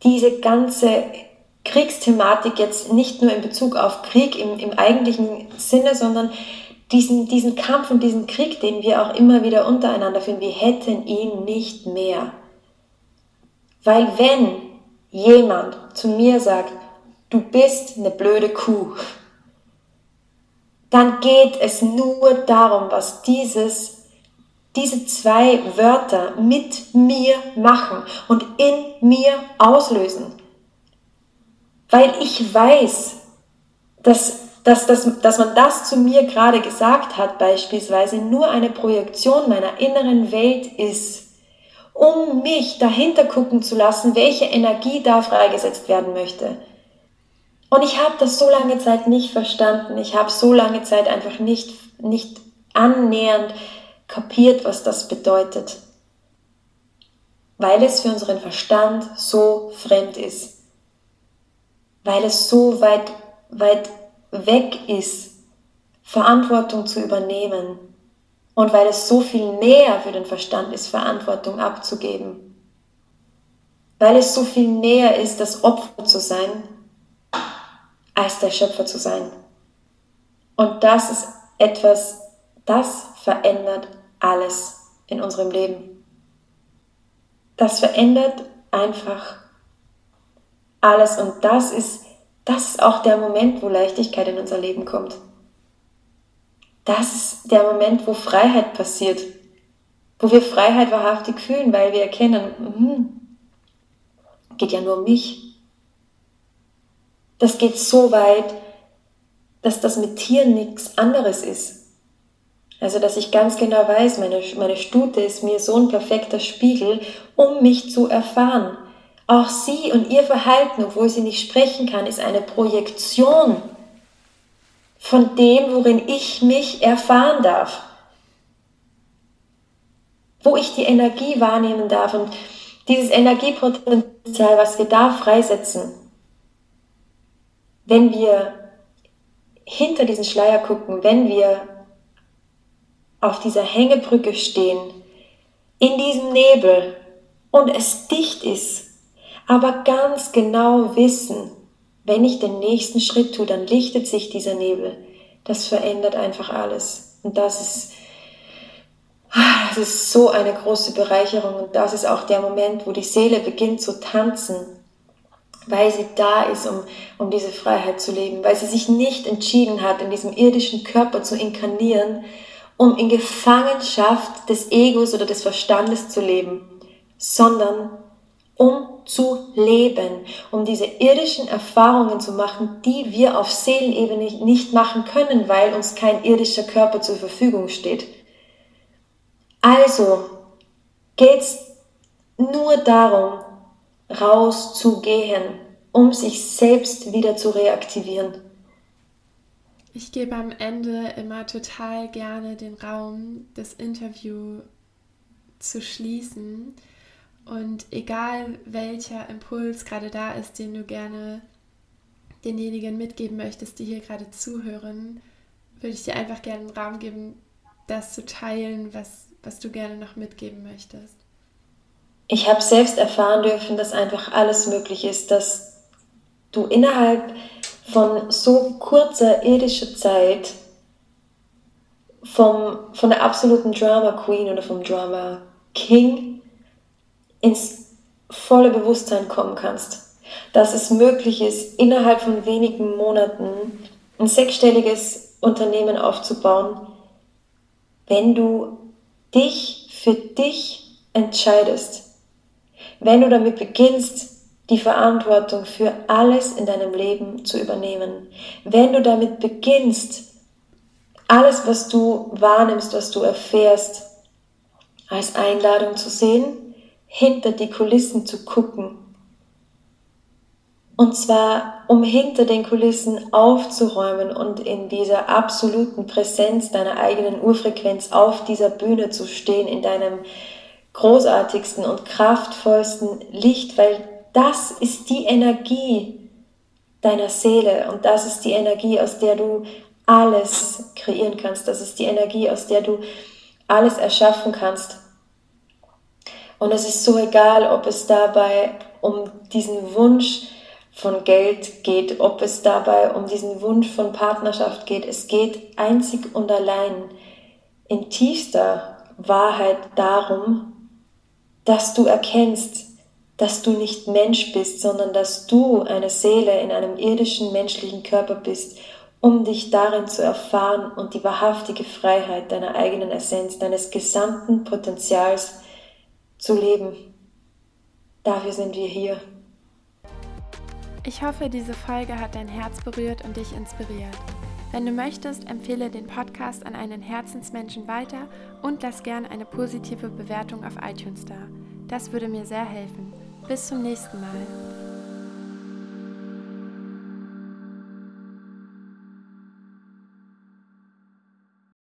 diese ganze Kriegsthematik jetzt nicht nur in Bezug auf Krieg im, im eigentlichen Sinne, sondern diesen, diesen Kampf und diesen Krieg, den wir auch immer wieder untereinander führen, wir hätten ihn nicht mehr. Weil wenn jemand zu mir sagt, du bist eine blöde Kuh, dann geht es nur darum, was dieses, diese zwei Wörter mit mir machen und in mir auslösen. Weil ich weiß, dass dass, dass, dass man das zu mir gerade gesagt hat, beispielsweise nur eine Projektion meiner inneren Welt ist, um mich dahinter gucken zu lassen, welche Energie da freigesetzt werden möchte. Und ich habe das so lange Zeit nicht verstanden. Ich habe so lange Zeit einfach nicht, nicht annähernd kapiert, was das bedeutet. Weil es für unseren Verstand so fremd ist. Weil es so weit, weit weg ist Verantwortung zu übernehmen und weil es so viel näher für den Verstand ist, Verantwortung abzugeben. Weil es so viel näher ist, das Opfer zu sein, als der Schöpfer zu sein. Und das ist etwas, das verändert alles in unserem Leben. Das verändert einfach alles und das ist, das ist auch der Moment, wo Leichtigkeit in unser Leben kommt. Das ist der Moment, wo Freiheit passiert, wo wir Freiheit wahrhaftig fühlen, weil wir erkennen, mh, geht ja nur um mich. Das geht so weit, dass das mit Tieren nichts anderes ist. Also, dass ich ganz genau weiß, meine, meine Stute ist mir so ein perfekter Spiegel, um mich zu erfahren. Auch sie und ihr Verhalten, obwohl sie nicht sprechen kann, ist eine Projektion von dem, worin ich mich erfahren darf. Wo ich die Energie wahrnehmen darf und dieses Energiepotenzial, was wir da freisetzen, wenn wir hinter diesen Schleier gucken, wenn wir auf dieser Hängebrücke stehen, in diesem Nebel und es dicht ist, aber ganz genau wissen, wenn ich den nächsten Schritt tue, dann lichtet sich dieser Nebel. Das verändert einfach alles. Und das ist, das ist so eine große Bereicherung. Und das ist auch der Moment, wo die Seele beginnt zu tanzen, weil sie da ist, um, um diese Freiheit zu leben, weil sie sich nicht entschieden hat, in diesem irdischen Körper zu inkarnieren, um in Gefangenschaft des Egos oder des Verstandes zu leben, sondern um zu leben, um diese irdischen Erfahrungen zu machen, die wir auf Seelenebene nicht machen können, weil uns kein irdischer Körper zur Verfügung steht. Also geht's nur darum, rauszugehen, um sich selbst wieder zu reaktivieren. Ich gebe am Ende immer total gerne den Raum, das Interview zu schließen. Und egal welcher Impuls gerade da ist, den du gerne denjenigen mitgeben möchtest, die hier gerade zuhören, würde ich dir einfach gerne einen Raum geben, das zu teilen, was, was du gerne noch mitgeben möchtest. Ich habe selbst erfahren dürfen, dass einfach alles möglich ist, dass du innerhalb von so kurzer irdischer Zeit vom, von der absoluten Drama Queen oder vom Drama King ins volle Bewusstsein kommen kannst. Dass es möglich ist, innerhalb von wenigen Monaten ein sechsstelliges Unternehmen aufzubauen, wenn du dich für dich entscheidest. Wenn du damit beginnst, die Verantwortung für alles in deinem Leben zu übernehmen. Wenn du damit beginnst, alles, was du wahrnimmst, was du erfährst, als Einladung zu sehen, hinter die Kulissen zu gucken. Und zwar, um hinter den Kulissen aufzuräumen und in dieser absoluten Präsenz deiner eigenen Urfrequenz auf dieser Bühne zu stehen, in deinem großartigsten und kraftvollsten Licht, weil das ist die Energie deiner Seele und das ist die Energie, aus der du alles kreieren kannst. Das ist die Energie, aus der du alles erschaffen kannst. Und es ist so egal, ob es dabei um diesen Wunsch von Geld geht, ob es dabei um diesen Wunsch von Partnerschaft geht. Es geht einzig und allein in tiefster Wahrheit darum, dass du erkennst, dass du nicht Mensch bist, sondern dass du eine Seele in einem irdischen menschlichen Körper bist, um dich darin zu erfahren und die wahrhaftige Freiheit deiner eigenen Essenz, deines gesamten Potenzials zu leben. Dafür sind wir hier. Ich hoffe, diese Folge hat dein Herz berührt und dich inspiriert. Wenn du möchtest, empfehle den Podcast an einen Herzensmenschen weiter und lass gern eine positive Bewertung auf iTunes da. Das würde mir sehr helfen. Bis zum nächsten Mal.